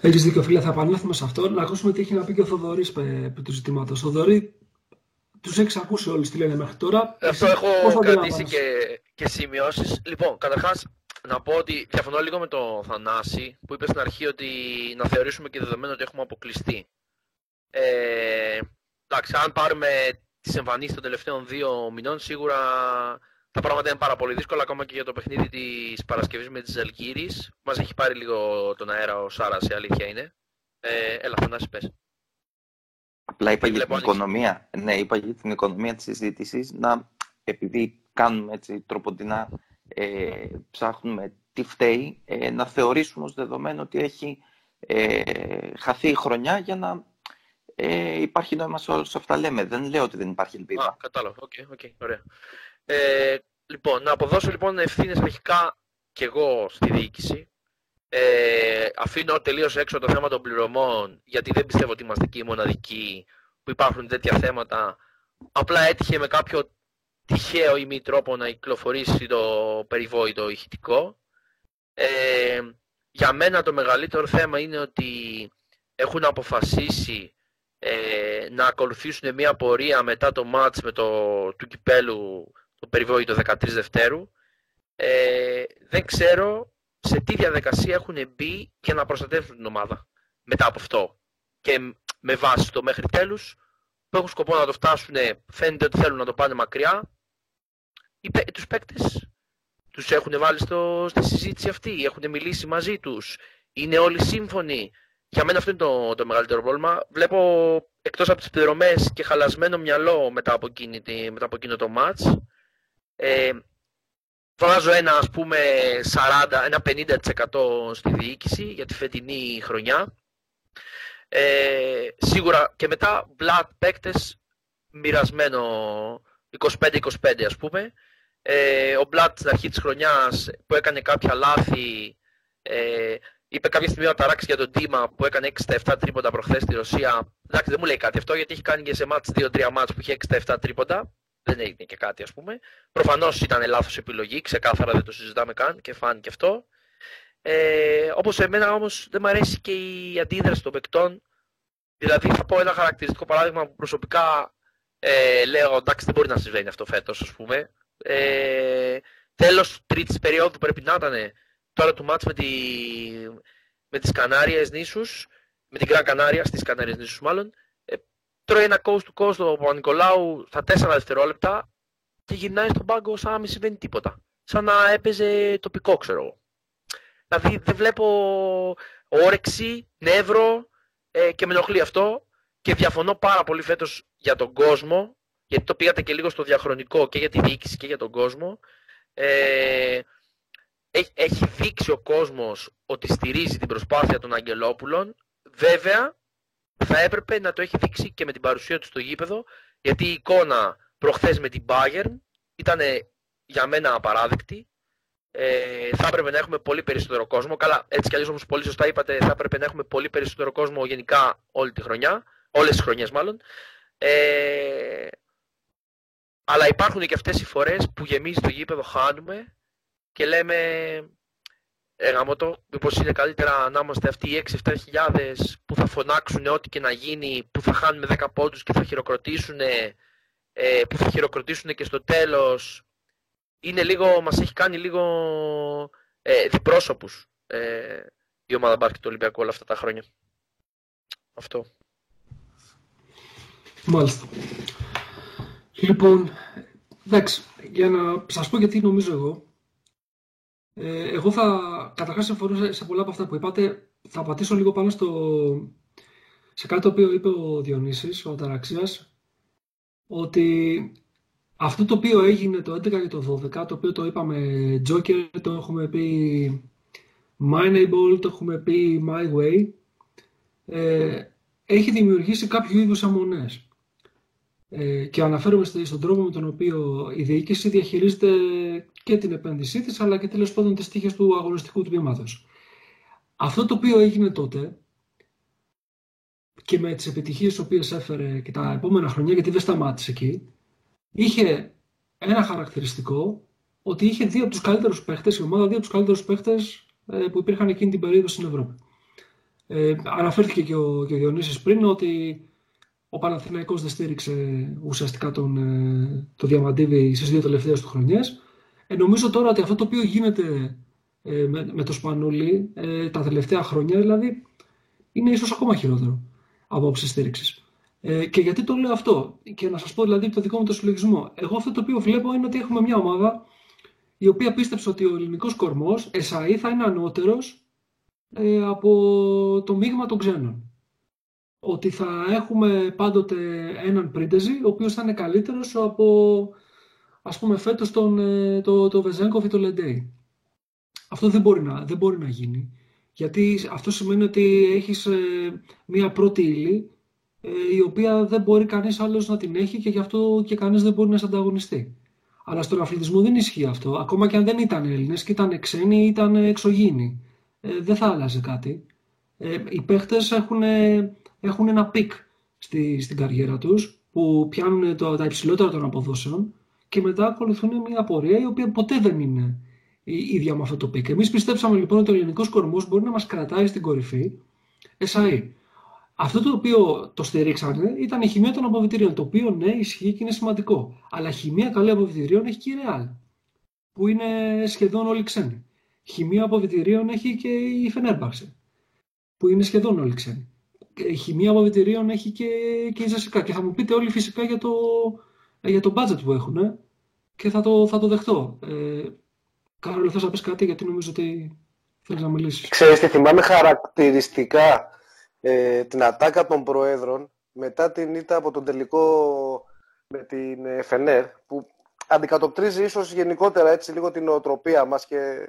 Έχεις δίκιο, φίλε. Θα επανέλθουμε σε αυτό. Να ακούσουμε τι έχει να πει και ο Θοδωρής επί του ζητήματος. Θοδωρή, τους έχεις ακούσει όλοι τι λένε μέχρι τώρα. Αυτό έχω κρατήσει και, και σημειώσεις. Λοιπόν, καταρχάς να πω ότι διαφωνώ λίγο με το Θανάση που είπε στην αρχή ότι να θεωρήσουμε και δεδομένο ότι έχουμε αποκλειστεί. Ε, εντάξει, αν πάρουμε τις εμφανίσεις των τελευταίων δύο μηνών, σίγουρα τα πράγματα είναι πάρα πολύ δύσκολα ακόμα και για το παιχνίδι της Παρασκευής με τη Ζαλγύρη. Μας έχει πάρει λίγο τον αέρα ο Σάρας, η αλήθεια είναι. Ε, έλα, Θανάση, πες. Απλά είπα για την οικονομία. Ναι, είπα για την οικονομία της συζήτησης να επειδή κάνουμε έτσι τρόπον τινά, ε, ψάχνουμε τι φταίει, ε, να θεωρήσουμε ως δεδομένο ότι έχει ε, χαθεί η χρονιά για να ε, υπάρχει νόημα σε όλα αυτά λέμε. Δεν λέω ότι δεν υπάρχει ελπίδα. Α, κατάλαβα. Ok, okay, okay, ωραία. Ε, λοιπόν, να αποδώσω λοιπόν ευθύνες αρχικά και εγώ στη διοίκηση. Ε, αφήνω τελείως έξω το θέμα των πληρωμών, γιατί δεν πιστεύω ότι είμαστε εκεί οι μοναδικοί που υπάρχουν τέτοια θέματα. Απλά έτυχε με κάποιο τυχαίο ή μη τρόπο να κυκλοφορήσει το περιβόητο ηχητικό. Ε, για μένα το μεγαλύτερο θέμα είναι ότι έχουν αποφασίσει ε, να ακολουθήσουν μια πορεία μετά το μάτς με το, του Κυπέλου το περιβόητο 13 Δευτέρου. Ε, δεν ξέρω σε τι διαδικασία έχουν μπει για να προστατεύσουν την ομάδα μετά από αυτό. Και με βάση το μέχρι τέλους που έχουν σκοπό να το φτάσουν, φαίνεται ότι θέλουν να το πάνε μακριά. Οι, τους παίκτες τους έχουν βάλει στο, στη συζήτηση αυτή, έχουν μιλήσει μαζί τους, είναι όλοι σύμφωνοι. Για μένα αυτό είναι το, το μεγαλύτερο πρόβλημα. Βλέπω εκτός από τις πληρωμές και χαλασμένο μυαλό μετά από, εκείνη, μετά από εκείνο το μάτς. Ε, βάζω ένα ας πούμε 40, ένα 50% στη διοίκηση για τη φετινή χρονιά. Ε, σίγουρα και μετά black παίκτες μοιρασμένο 25-25 ας πούμε. Ε, ο Μπλατ στην αρχή της χρονιάς που έκανε κάποια λάθη ε, είπε κάποια στιγμή να ταράξει για τον Τίμα που έκανε 6-7 τρίποντα προχθές στη Ρωσία. Εντάξει, δεν μου λέει κάτι αυτό γιατί έχει κάνει και σε μάτς 2-3 μάτς που είχε 6-7 τρίποντα. Δεν έγινε και κάτι ας πούμε. Προφανώς ήταν λάθος επιλογή, ξεκάθαρα δεν το συζητάμε καν και φάνηκε αυτό. Ε, όπως εμένα όμως δεν μου αρέσει και η αντίδραση των παικτών. Δηλαδή θα πω ένα χαρακτηριστικό παράδειγμα που προσωπικά ε, λέω εντάξει δεν μπορεί να συμβαίνει αυτό φέτος ας πούμε. Ε, τέλος τρίτης περίοδου πρέπει να ήταν τώρα του μάτς με, τη, με τις Κανάριες νήσους, με την Γκραν Κανάρια, στις Κανάριες νήσους μάλλον, ε, τρώει ένα coast to coast ο Παπα-Νικολάου στα 4 δευτερόλεπτα και γυρνάει στον πάγκο σαν να μην συμβαίνει τίποτα. Σαν να έπαιζε τοπικό, ξέρω εγώ. Δηλαδή δεν βλέπω όρεξη, νεύρο ε, και με ενοχλεί αυτό και διαφωνώ πάρα πολύ φέτος για τον κόσμο γιατί το πήγατε και λίγο στο διαχρονικό και για τη διοίκηση και για τον κόσμο. Ε, έχει δείξει ο κόσμος ότι στηρίζει την προσπάθεια των Αγγελόπουλων. Βέβαια, θα έπρεπε να το έχει δείξει και με την παρουσία του στο γήπεδο, γιατί η εικόνα προχθές με την Bayern ήταν για μένα απαράδεκτη. Ε, θα έπρεπε να έχουμε πολύ περισσότερο κόσμο. Καλά, έτσι κι αλλιώς όμως πολύ σωστά είπατε, θα έπρεπε να έχουμε πολύ περισσότερο κόσμο γενικά όλη τη χρονιά, όλες τις χρονιές μάλλον. Ε, αλλά υπάρχουν και αυτές οι φορές που γεμίζει το γήπεδο, χάνουμε και λέμε ε, το, μήπως είναι καλύτερα να είμαστε αυτοί οι 6-7 χιλιάδες που θα φωνάξουν ό,τι και να γίνει, που θα χάνουμε 10 πόντους και θα χειροκροτήσουν, ε, που θα χειροκροτήσουν και στο τέλος. Είναι λίγο, μας έχει κάνει λίγο ε, διπρόσωπους ε, η ομάδα μπάσκετ του Ολυμπιακού όλα αυτά τα χρόνια. Αυτό. Μάλιστα. Λοιπόν, εντάξει, για να σας πω γιατί νομίζω εγώ. Ε, εγώ θα, καταρχάς συμφωνώ σε πολλά από αυτά που είπατε. Θα πατήσω λίγο πάνω στο, σε κάτι το οποίο είπε ο Διονύσης, ο Αταραξίας, ότι αυτό το οποίο έγινε το 11 και το 12, το οποίο το είπαμε Joker, το έχουμε πει Mineable, το έχουμε πει My Way, ε, έχει δημιουργήσει κάποιο είδους αμονές. Ε, και αναφέρομαι στον τρόπο με τον οποίο η διοίκηση διαχειρίζεται και την επένδυσή της, αλλά και τέλος πάντων τις τύχες του αγωνιστικού τμήματος. Αυτό το οποίο έγινε τότε και με τις επιτυχίες τις οποίες έφερε και τα επόμενα χρόνια, γιατί δεν σταμάτησε εκεί, είχε ένα χαρακτηριστικό ότι είχε δύο από τους καλύτερους παίχτες, η ομάδα δύο από τους καλύτερους παίχτες ε, που υπήρχαν εκείνη την περίοδο στην Ευρώπη. Ε, αναφέρθηκε και ο, και ο Διονύσης πριν ότι ο Παναθηναϊκός δεν στήριξε ουσιαστικά τον, ε, το Διαμαντίβη στις δύο τελευταίες του χρονιές. Ε, νομίζω τώρα ότι αυτό το οποίο γίνεται ε, με, με, το Σπανούλι ε, τα τελευταία χρόνια, δηλαδή, είναι ίσως ακόμα χειρότερο από όψη στήριξης. Ε, και γιατί το λέω αυτό, και να σας πω δηλαδή το δικό μου το συλλογισμό. Εγώ αυτό το οποίο βλέπω είναι ότι έχουμε μια ομάδα η οποία πίστεψε ότι ο ελληνικός κορμός, ΕΣΑΗ, θα είναι ανώτερος ε, από το μείγμα των ξένων ότι θα έχουμε πάντοτε έναν πρίντεζι, ο οποίος θα είναι καλύτερος από, ας πούμε, φέτος τον, ε, το, το Βεζέγκοφ ή το Λεντέι. Αυτό δεν μπορεί, να, δεν μπορεί να γίνει. Γιατί αυτό σημαίνει ότι έχεις ε, μία πρώτη ύλη, ε, η οποία δεν μπορεί κανείς άλλος να την έχει και γι' αυτό και κανείς δεν μπορεί να σε ανταγωνιστεί. Αλλά στον αθλητισμό δεν ισχύει αυτό. Ακόμα και αν δεν ήταν Έλληνες και ήταν ξένοι ή ήταν εξωγήινοι. δεν θα άλλαζε κάτι. οι παίχτες έχουν έχουν ένα peak στη, στην καριέρα τους που πιάνουν το, τα υψηλότερα των αποδόσεων και μετά ακολουθούν μια πορεία η οποία ποτέ δεν είναι η ίδια με αυτό το pick. Εμείς πιστέψαμε λοιπόν ότι ο ελληνικός κορμός μπορεί να μας κρατάει στην κορυφή SAE. Αυτό το οποίο το στηρίξανε ήταν η χημεία των αποδυτηρίων, το οποίο ναι ισχύει και είναι σημαντικό. Αλλά χημεία καλή αποδυτηρίων έχει και η Real, που είναι σχεδόν όλοι ξένοι. Χημεία αποδυτηρίων έχει και η Φενέρμπαχτσε, που είναι σχεδόν όλοι ξένοι η χημεία αποδυτηρίων έχει και, και η ΤΣΣΚΑ. Και θα μου πείτε όλοι φυσικά για το, για το budget που έχουν ε, και θα το, θα το δεχτώ. Ε, Κάρολο, θες να πεις κάτι γιατί νομίζω ότι θέλεις να μιλήσεις. Ξέρεις τι θυμάμαι χαρακτηριστικά ε, την ατάκα των Προέδρων μετά την ήττα από τον τελικό με την ε, Φενέρ που αντικατοπτρίζει ίσως γενικότερα έτσι λίγο την οτροπία μας και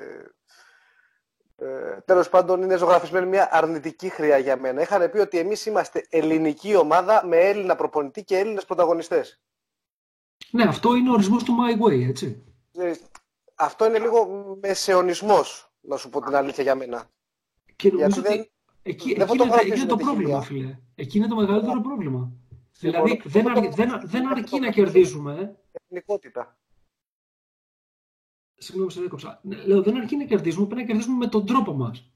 ε, Τέλος πάντων, είναι ζωγραφισμένη μια αρνητική χρειά για μένα. Είχαν πει ότι εμείς είμαστε ελληνική ομάδα με Έλληνα προπονητή και Έλληνες πρωταγωνιστές. Ναι, αυτό είναι ο ορισμός του My Way, έτσι. Ε, αυτό είναι λίγο μεσαιωνισμό, να σου πω την αλήθεια για μένα. Και νομίζω ότι δεν, εκεί, δεν εκεί, είναι, εκεί είναι το πρόβλημα, φίλε. Εκεί είναι το μεγαλύτερο πρόβλημα. Δηλαδή, δεν, αρ, δεν, δεν αρκεί να κερδίζουμε. Εθνικότητα. Συγγνώμη, σε δίκοψα. Ναι, λέω, δεν αρκεί να κερδίζουμε, πρέπει να κερδίσουμε με τον τρόπο μας.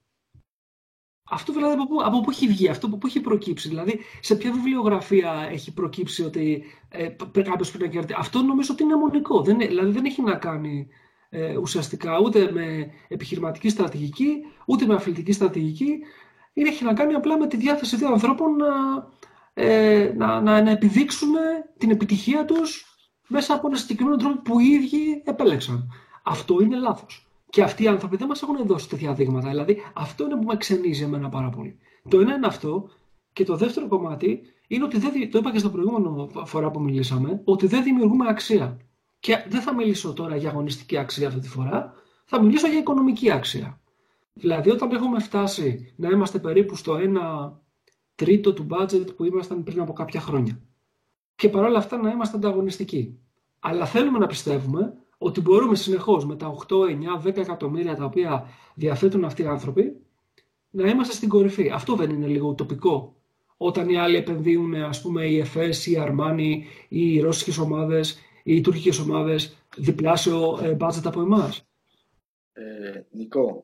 Αυτό δηλαδή από πού, από πού έχει βγει, αυτό από πού έχει προκύψει. Δηλαδή, σε ποια βιβλιογραφία έχει προκύψει ότι ε, κάποιος πρέπει να κερδίσει. Αυτό νομίζω ότι είναι μονικό. Δεν, δηλαδή, δεν έχει να κάνει ε, ουσιαστικά ούτε με επιχειρηματική στρατηγική, ούτε με αθλητική στρατηγική. Είναι, έχει να κάνει απλά με τη διάθεση δύο ανθρώπων να, ε, να, να, να επιδείξουν την επιτυχία τους μέσα από ένα συγκεκριμένο τρόπο που οι ίδιοι επέλεξαν. Αυτό είναι λάθος. Και αυτοί οι άνθρωποι δεν μας έχουν δώσει τέτοια δείγματα. Δηλαδή, αυτό είναι που με ξενίζει εμένα πάρα πολύ. Το ένα είναι αυτό. Και το δεύτερο κομμάτι είναι ότι δεν, το είπα και στο προηγούμενο φορά που μιλήσαμε, ότι δεν δημιουργούμε αξία. Και δεν θα μιλήσω τώρα για αγωνιστική αξία αυτή τη φορά, θα μιλήσω για οικονομική αξία. Δηλαδή, όταν έχουμε φτάσει να είμαστε περίπου στο 1 τρίτο του budget που ήμασταν πριν από κάποια χρόνια. Και παρόλα αυτά να είμαστε ανταγωνιστικοί. Αλλά θέλουμε να πιστεύουμε ότι μπορούμε συνεχώς με τα 8, 9, 10 εκατομμύρια τα οποία διαθέτουν αυτοί οι άνθρωποι να είμαστε στην κορυφή. Αυτό δεν είναι λίγο τοπικό. Όταν οι άλλοι επενδύουν, ας πούμε, οι ΕΦΕΣ, οι Αρμάνι, οι ρώσικες ομάδες, οι τουρκικές ομάδες, διπλάσιο ε, budget από εμάς. Ε, Νικό,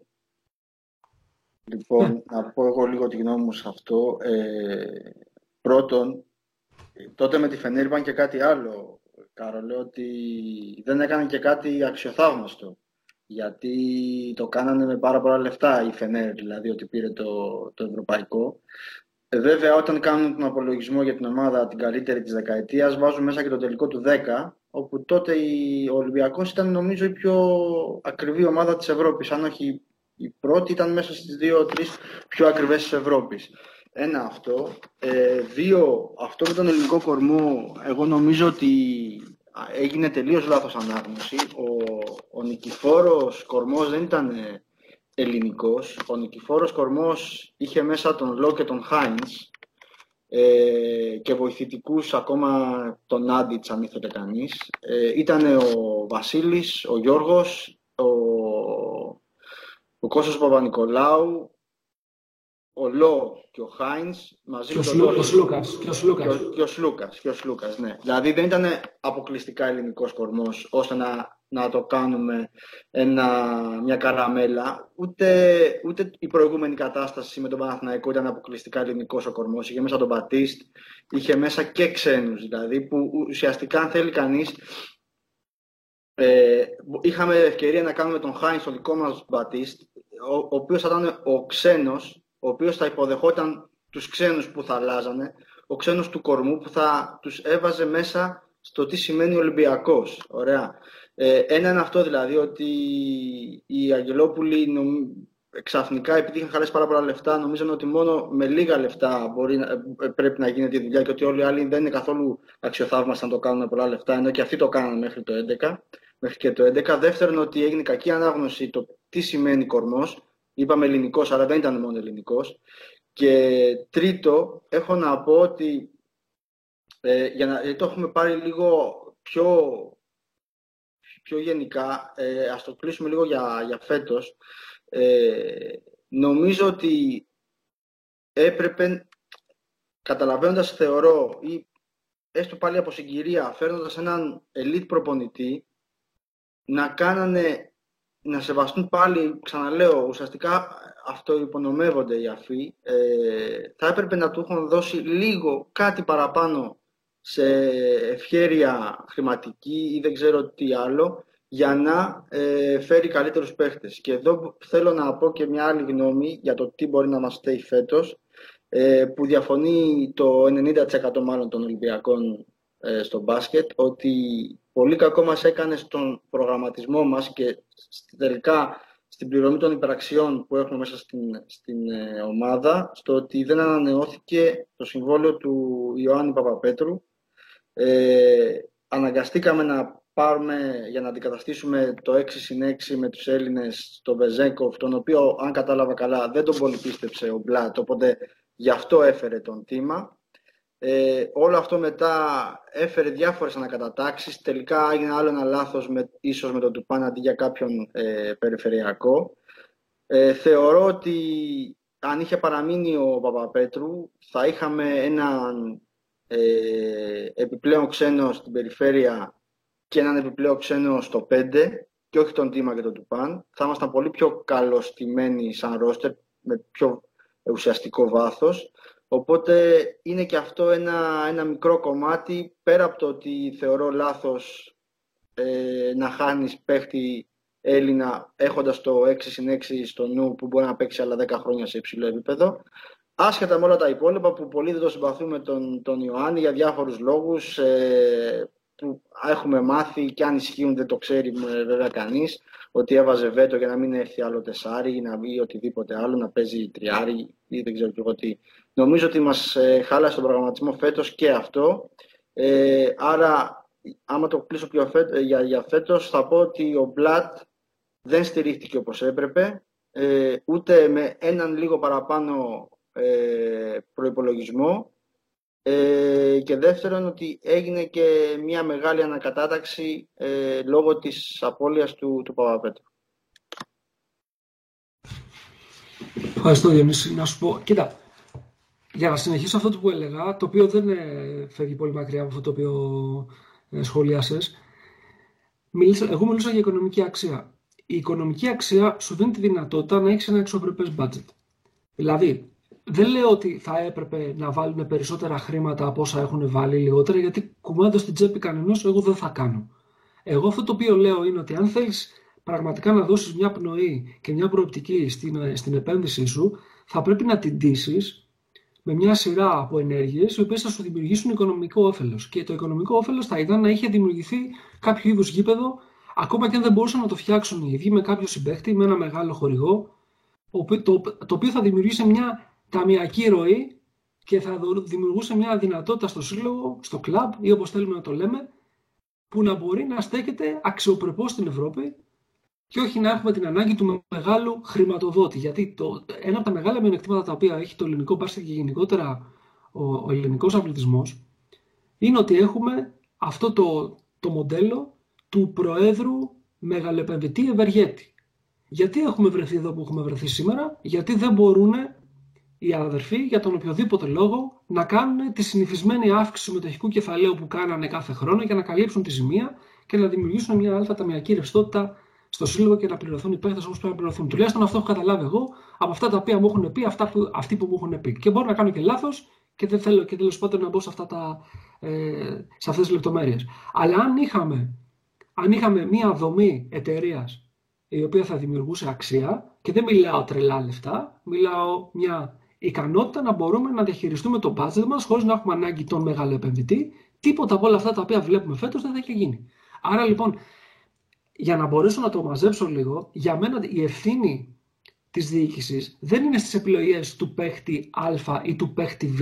λοιπόν, να πω εγώ λίγο τη γνώμη μου σε αυτό. Ε, πρώτον, τότε με τη Φενέρ είπαν και κάτι άλλο, Κάρολε, ότι δεν έκανε και κάτι αξιοθαύμαστο γιατί το κάνανε με πάρα πολλά λεφτά η Φενέρ, δηλαδή ότι πήρε το, το ευρωπαϊκό. Ε, βέβαια, όταν κάνουν τον απολογισμό για την ομάδα την καλύτερη της δεκαετίας, βάζουν μέσα και το τελικό του 10, όπου τότε ο Ολυμπιακός ήταν νομίζω η πιο ακριβή ομάδα της Ευρώπης, αν όχι η πρώτη, ήταν μέσα στις δύο-τρεις πιο ακριβές της Ευρώπης. Ένα αυτό. Ε, δύο, αυτό με τον ελληνικό κορμό, εγώ νομίζω ότι έγινε τελείως λάθος ανάγνωση. Ο, ο Νικηφόρος Κορμός δεν ήταν ε, ελληνικός. Ο Νικηφόρος Κορμός είχε μέσα τον Λό και τον Χάινς ε, και βοηθητικούς ακόμα τον Άντιτς αν ήθελε κανείς. Ε, ήταν ο Βασίλης, ο Γιώργος, ο, ο Κώστας Παπα-Νικολάου, ο Λό και ο Χάινς μαζί με τον Λούκα. Και ο Σλούκας. Και ο Σλούκας. Και ο Σλούκας, ναι. Δηλαδή δεν ήταν αποκλειστικά ελληνικός κορμός ώστε να, να το κάνουμε ένα, μια καραμέλα. Ούτε, ούτε η προηγούμενη κατάσταση με τον Παναθηναϊκό ήταν αποκλειστικά ελληνικός ο κορμός. Είχε μέσα τον Μπατίστ, είχε μέσα και ξένους δηλαδή που ουσιαστικά αν θέλει κανείς. Ε, είχαμε ευκαιρία να κάνουμε τον Χάινς στο δικό μας Μπατίστ, ο, ο οποίος θα ήταν ο ξένος ο οποίος θα υποδεχόταν τους ξένους που θα αλλάζανε, ο ξένος του κορμού που θα τους έβαζε μέσα στο τι σημαίνει Ολυμπιακός. Ωραία. Ε, ένα είναι αυτό δηλαδή ότι οι Αγγελόπουλοι νομ... ξαφνικά επειδή είχαν χαλέσει πάρα πολλά λεφτά νομίζαν ότι μόνο με λίγα λεφτά μπορεί, ε, πρέπει να γίνεται η δουλειά και ότι όλοι οι άλλοι δεν είναι καθόλου αξιοθαύμαστοι να το κάνουν με πολλά λεφτά ενώ και αυτοί το κάνανε μέχρι το 11. Μέχρι και το 11. Δεύτερον, ότι έγινε κακή ανάγνωση το τι σημαίνει κορμός Είπαμε ελληνικός, αλλά δεν ήταν μόνο ελληνικός. Και τρίτο, έχω να πω ότι ε, για να το έχουμε πάρει λίγο πιο, πιο γενικά, ε, ας το κλείσουμε λίγο για, για φέτος. Ε, νομίζω ότι έπρεπε, καταλαβαίνοντας θεωρώ, ή έστω πάλι από συγκυρία, φέρνοντας έναν elite προπονητή, να κάνανε να σεβαστούν πάλι, ξαναλέω, ουσιαστικά αυτό υπονομεύονται οι αφοί, ε, θα έπρεπε να του έχουν δώσει λίγο κάτι παραπάνω σε ευχέρεια χρηματική ή δεν ξέρω τι άλλο, για να ε, φέρει καλύτερους παίχτες. Και εδώ θέλω να πω και μια άλλη γνώμη για το τι μπορεί να μας φταίει φέτος, ε, που διαφωνεί το 90% μάλλον των Ολυμπιακών ε, στο μπάσκετ, ότι πολύ κακό μας έκανε στον προγραμματισμό μας και τελικά στην πληρωμή των υπεραξιών που έχουμε μέσα στην, στην ε, ομάδα, στο ότι δεν ανανεώθηκε το συμβόλαιο του Ιωάννη Παπαπέτρου. Ε, αναγκαστήκαμε να πάρουμε για να αντικαταστήσουμε το 6 συν 6 με τους Έλληνες τον Βεζέκοφ, τον οποίο αν κατάλαβα καλά δεν τον πολύ πίστεψε ο Μπλάτ, οπότε γι' αυτό έφερε τον τίμα. Ε, όλο αυτό μετά έφερε διάφορες ανακατατάξεις. Τελικά έγινε άλλο ένα λάθος με, ίσως με τον Τουπάν αντί για κάποιον ε, περιφερειακό. Ε, θεωρώ ότι αν είχε παραμείνει ο Παπαπέτρου θα είχαμε έναν ε, επιπλέον ξένο στην περιφέρεια και έναν επιπλέον ξένο στο 5 και όχι τον Τίμα και τον Τουπάν. Θα ήμασταν πολύ πιο καλωστημένοι σαν ρόστερ με πιο ουσιαστικό βάθος. Οπότε είναι και αυτό ένα, ένα μικρό κομμάτι, πέρα από το ότι θεωρώ λάθος ε, να χάνεις παίχτη Έλληνα, έχοντας το 6 συν 6 στο νου που μπορεί να παίξει άλλα 10 χρόνια σε υψηλό επίπεδο. Άσχετα με όλα τα υπόλοιπα που πολλοί δεν το συμπαθούμε τον, τον Ιωάννη για διάφορους λόγους ε, που έχουμε μάθει και αν ισχύουν δεν το ξέρει βέβαια κανείς ότι έβαζε βέτο για να μην έρθει άλλο τεσάρι ή να βγει οτιδήποτε άλλο, να παίζει τριάρι ή δεν ξέρω και εγώ τι. Νομίζω ότι μας ε, χάλασε τον προγραμματισμό φέτος και αυτό. Ε, άρα, άμα το κλείσω πιο ε, για, για φέτος, θα πω ότι ο Μπλατ δεν στηρίχτηκε όπως έπρεπε, ε, ούτε με έναν λίγο παραπάνω ε, προϋπολογισμό ε, και δεύτερον ότι έγινε και μια μεγάλη ανακατάταξη ε, λόγω της απώλειας του, του Παπαπέτρου. Ευχαριστώ Διονύση. Να σου πω, κοίτα, για να συνεχίσω αυτό που έλεγα, το οποίο δεν ε, φεύγει πολύ μακριά από αυτό το οποίο ε, σχολίασες, εγώ μιλούσα για οικονομική αξία. Η οικονομική αξία σου δίνει τη δυνατότητα να έχεις ένα εξωπρεπές budget. Δηλαδή, δεν λέω ότι θα έπρεπε να βάλουν περισσότερα χρήματα από όσα έχουν βάλει λιγότερα, γιατί κουμάντο στην τσέπη κανενός, εγώ δεν θα κάνω. Εγώ αυτό το οποίο λέω είναι ότι αν θέλεις πραγματικά να δώσεις μια πνοή και μια προοπτική στην, στην επένδυσή σου, θα πρέπει να την τήσει με μια σειρά από ενέργειες οι οποίες θα σου δημιουργήσουν οικονομικό όφελος. Και το οικονομικό όφελος θα ήταν να είχε δημιουργηθεί κάποιο είδους γήπεδο, ακόμα και αν δεν μπορούσαν να το φτιάξουν οι ίδιοι με κάποιο συμπέχτη, με ένα μεγάλο χορηγό, το, το οποίο θα δημιουργήσει μια ταμιακή ροή και θα δημιουργούσε μια δυνατότητα στο σύλλογο, στο κλαμπ ή όπως θέλουμε να το λέμε, που να μπορεί να στέκεται αξιοπρεπώς στην Ευρώπη και όχι να έχουμε την ανάγκη του μεγάλου χρηματοδότη. Γιατί το, ένα από τα μεγάλα μειονεκτήματα τα οποία έχει το ελληνικό μπάσκετ και γενικότερα ο, ο ελληνικός αθλητισμός είναι ότι έχουμε αυτό το, το μοντέλο του Προέδρου Μεγαλοεπενδυτή Ευεργέτη. Γιατί έχουμε βρεθεί εδώ που έχουμε βρεθεί σήμερα, γιατί δεν μπορούν οι αδερφοί για τον οποιοδήποτε λόγο να κάνουν τη συνηθισμένη αύξηση συμμετοχικού κεφαλαίου που κάνανε κάθε χρόνο για να καλύψουν τη ζημία και να δημιουργήσουν μια αλφα ταμιακή ρευστότητα στο σύλλογο και να πληρωθούν οι παίχτε όπως πρέπει να πληρωθούν. Τουλάχιστον αυτό έχω καταλάβει εγώ από αυτά τα οποία μου έχουν πει, αυτά που, αυτοί που μου έχουν πει. Και μπορώ να κάνω και λάθος και δεν θέλω και τέλος πάντων να μπω σε, ε, σε αυτές τις λεπτομέρειες. Αλλά αν είχαμε, αν είχαμε μια δομή εταιρείας η οποία θα δημιουργούσε αξία, και δεν μιλάω τρελά λεφτά, μιλάω μια ικανότητα να μπορούμε να διαχειριστούμε το budget μας χωρίς να έχουμε ανάγκη τον μεγάλο επενδυτή. Τίποτα από όλα αυτά τα οποία βλέπουμε φέτος δεν θα έχει γίνει. Άρα λοιπόν, για να μπορέσω να το μαζέψω λίγο, για μένα η ευθύνη της διοίκησης δεν είναι στις επιλογές του παίχτη Α ή του παίχτη Β,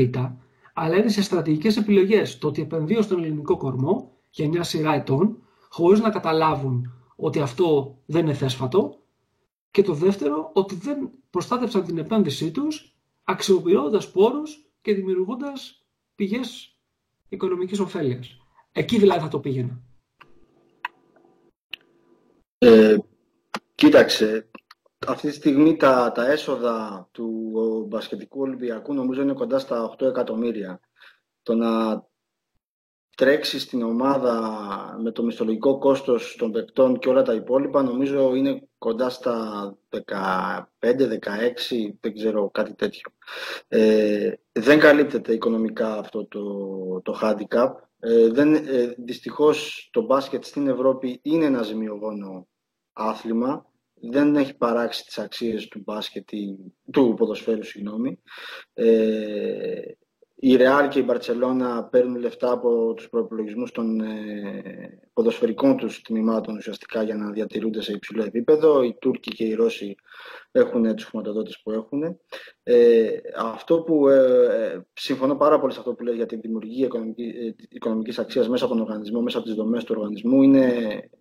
αλλά είναι σε στρατηγικές επιλογές. Το ότι επενδύω στον ελληνικό κορμό για μια σειρά ετών, χωρίς να καταλάβουν ότι αυτό δεν είναι θέσφατο. Και το δεύτερο, ότι δεν προστάτευσαν την επένδυσή τους αξιοποιώντας πόρους και δημιουργώντας πηγές οικονομικής ωφέλειας. Εκεί δηλαδή θα το πήγαινα. Ε, κοίταξε, αυτή τη στιγμή τα, τα έσοδα του μπασκετικού Ολυμπιακού νομίζω είναι κοντά στα 8 εκατομμύρια. Το να τρέξεις στην ομάδα με το μισθολογικό κόστος των παικτών και όλα τα υπόλοιπα νομίζω είναι κοντά στα 15-16, δεν ξέρω, κάτι τέτοιο. Ε, δεν καλύπτεται οικονομικά αυτό το, το handicap. Ε, δεν, ε, δυστυχώς το μπάσκετ στην Ευρώπη είναι ένα ζημιογόνο άθλημα. Δεν έχει παράξει τις αξίες του μπάσκετ, του ποδοσφαίρου, συγγνώμη. Ε, η Ρεάλ και η Μπαρτσελώνα παίρνουν λεφτά από τους προπολογισμούς των ε, ποδοσφαιρικών τους τμήματων ουσιαστικά για να διατηρούνται σε υψηλό επίπεδο. Οι Τούρκοι και οι Ρώσοι έχουν τους χρηματοδότες που έχουν. Ε, αυτό που ε, συμφωνώ πάρα πολύ σε αυτό που λέει για τη δημιουργία οικονομική, οικονομικής αξίας μέσα από τον οργανισμό, μέσα από τις δομές του οργανισμού είναι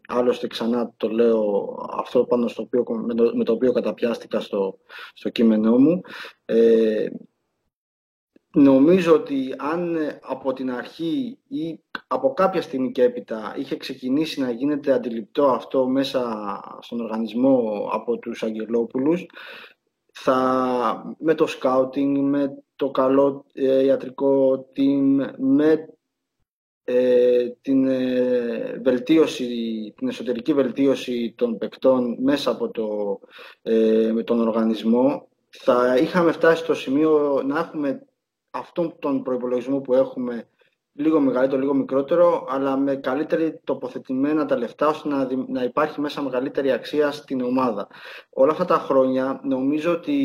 άλλωστε ξανά το λέω αυτό πάνω στο οποίο, με, το, με το οποίο καταπιάστηκα στο, στο κείμενό μου. Ε, Νομίζω ότι αν ε, από την αρχή ή από κάποια στιγμή και έπειτα είχε ξεκινήσει να γίνεται αντιληπτό αυτό μέσα στον οργανισμό από τους Αγγελόπουλους, θα, με το σκάουτινγκ, με το καλό ε, ιατρικό team, με ε, την, βελτίωση, την εσωτερική βελτίωση των παικτών μέσα από το, με τον οργανισμό, θα είχαμε φτάσει στο σημείο να έχουμε αυτόν τον προϋπολογισμό που έχουμε λίγο μεγαλύτερο, λίγο μικρότερο, αλλά με καλύτερη τοποθετημένα τα λεφτά, ώστε να, να υπάρχει μέσα μεγαλύτερη αξία στην ομάδα. Όλα αυτά τα χρόνια νομίζω ότι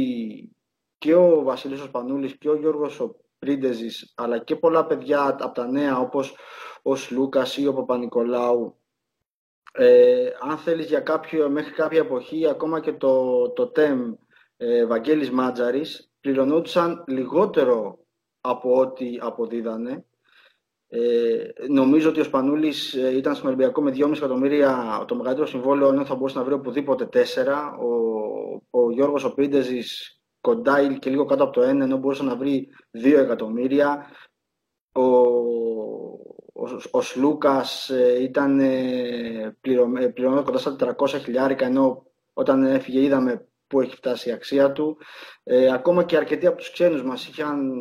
και ο Βασίλης Σπανούλης και ο Γιώργος ο Πρίντεζης, αλλά και πολλά παιδιά από τα νέα, όπως ο Σλούκας ή ο Παπα-Νικολάου, ε, αν θέλεις για κάποιο, μέχρι κάποια εποχή, ακόμα και το, το ΤΕΜ ε, Βαγγέλης Μάτζαρης, πληρωνόντουσαν λιγότερο από ό,τι αποδίδανε. Ε, νομίζω ότι ο Σπανούλης ε, ήταν στον Ολυμπιακό με 2,5 εκατομμύρια το μεγαλύτερο συμβόλαιο, ενώ θα μπορούσε να βρει οπουδήποτε 4. Ο, ο Γιώργος ο Πίντεζης κοντά και λίγο κάτω από το 1, ενώ μπορούσε να βρει 2 εκατομμύρια. Ο, ο, ο Σλούκας ε, ήταν ε, πληρωμένο κοντά στα 400 χιλιάρικα, ενώ όταν έφυγε είδαμε πού έχει φτάσει η αξία του. Ε, ακόμα και αρκετοί από τους ξένους μας είχαν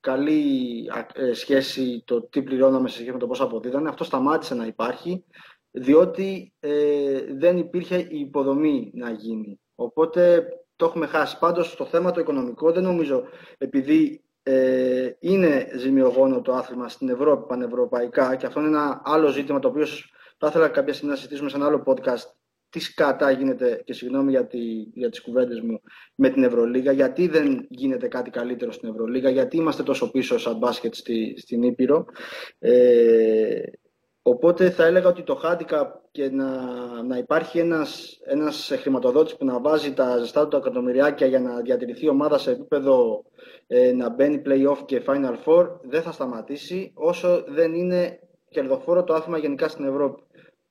καλή ε, σχέση το τι πληρώναμε σε σχέση με το πόσο αποδίδανε. Αυτό σταμάτησε να υπάρχει, διότι ε, δεν υπήρχε η υποδομή να γίνει. Οπότε το έχουμε χάσει. Πάντως, στο θέμα το οικονομικό δεν νομίζω, επειδή ε, είναι ζημιογόνο το άθλημα στην Ευρώπη, πανευρωπαϊκά, και αυτό είναι ένα άλλο ζήτημα το οποίο θα ήθελα κάποια στιγμή να συζητήσουμε σε ένα άλλο podcast τι σκατά γίνεται, και συγγνώμη για, τη, για τις κουβέντες μου, με την Ευρωλίγα, γιατί δεν γίνεται κάτι καλύτερο στην Ευρωλίγα, γιατί είμαστε τόσο πίσω σαν μπάσκετ στη, στην Ήπειρο. Ε, οπότε θα έλεγα ότι το handicap και να, να υπάρχει ένας, ένας χρηματοδότης που να βάζει τα ζεστά του εκατομμυριάκια για να διατηρηθεί η ομάδα σε επίπεδο ε, να μπαίνει play-off και final four δεν θα σταματήσει όσο δεν είναι κερδοφόρο το άθλημα γενικά στην Ευρώπη.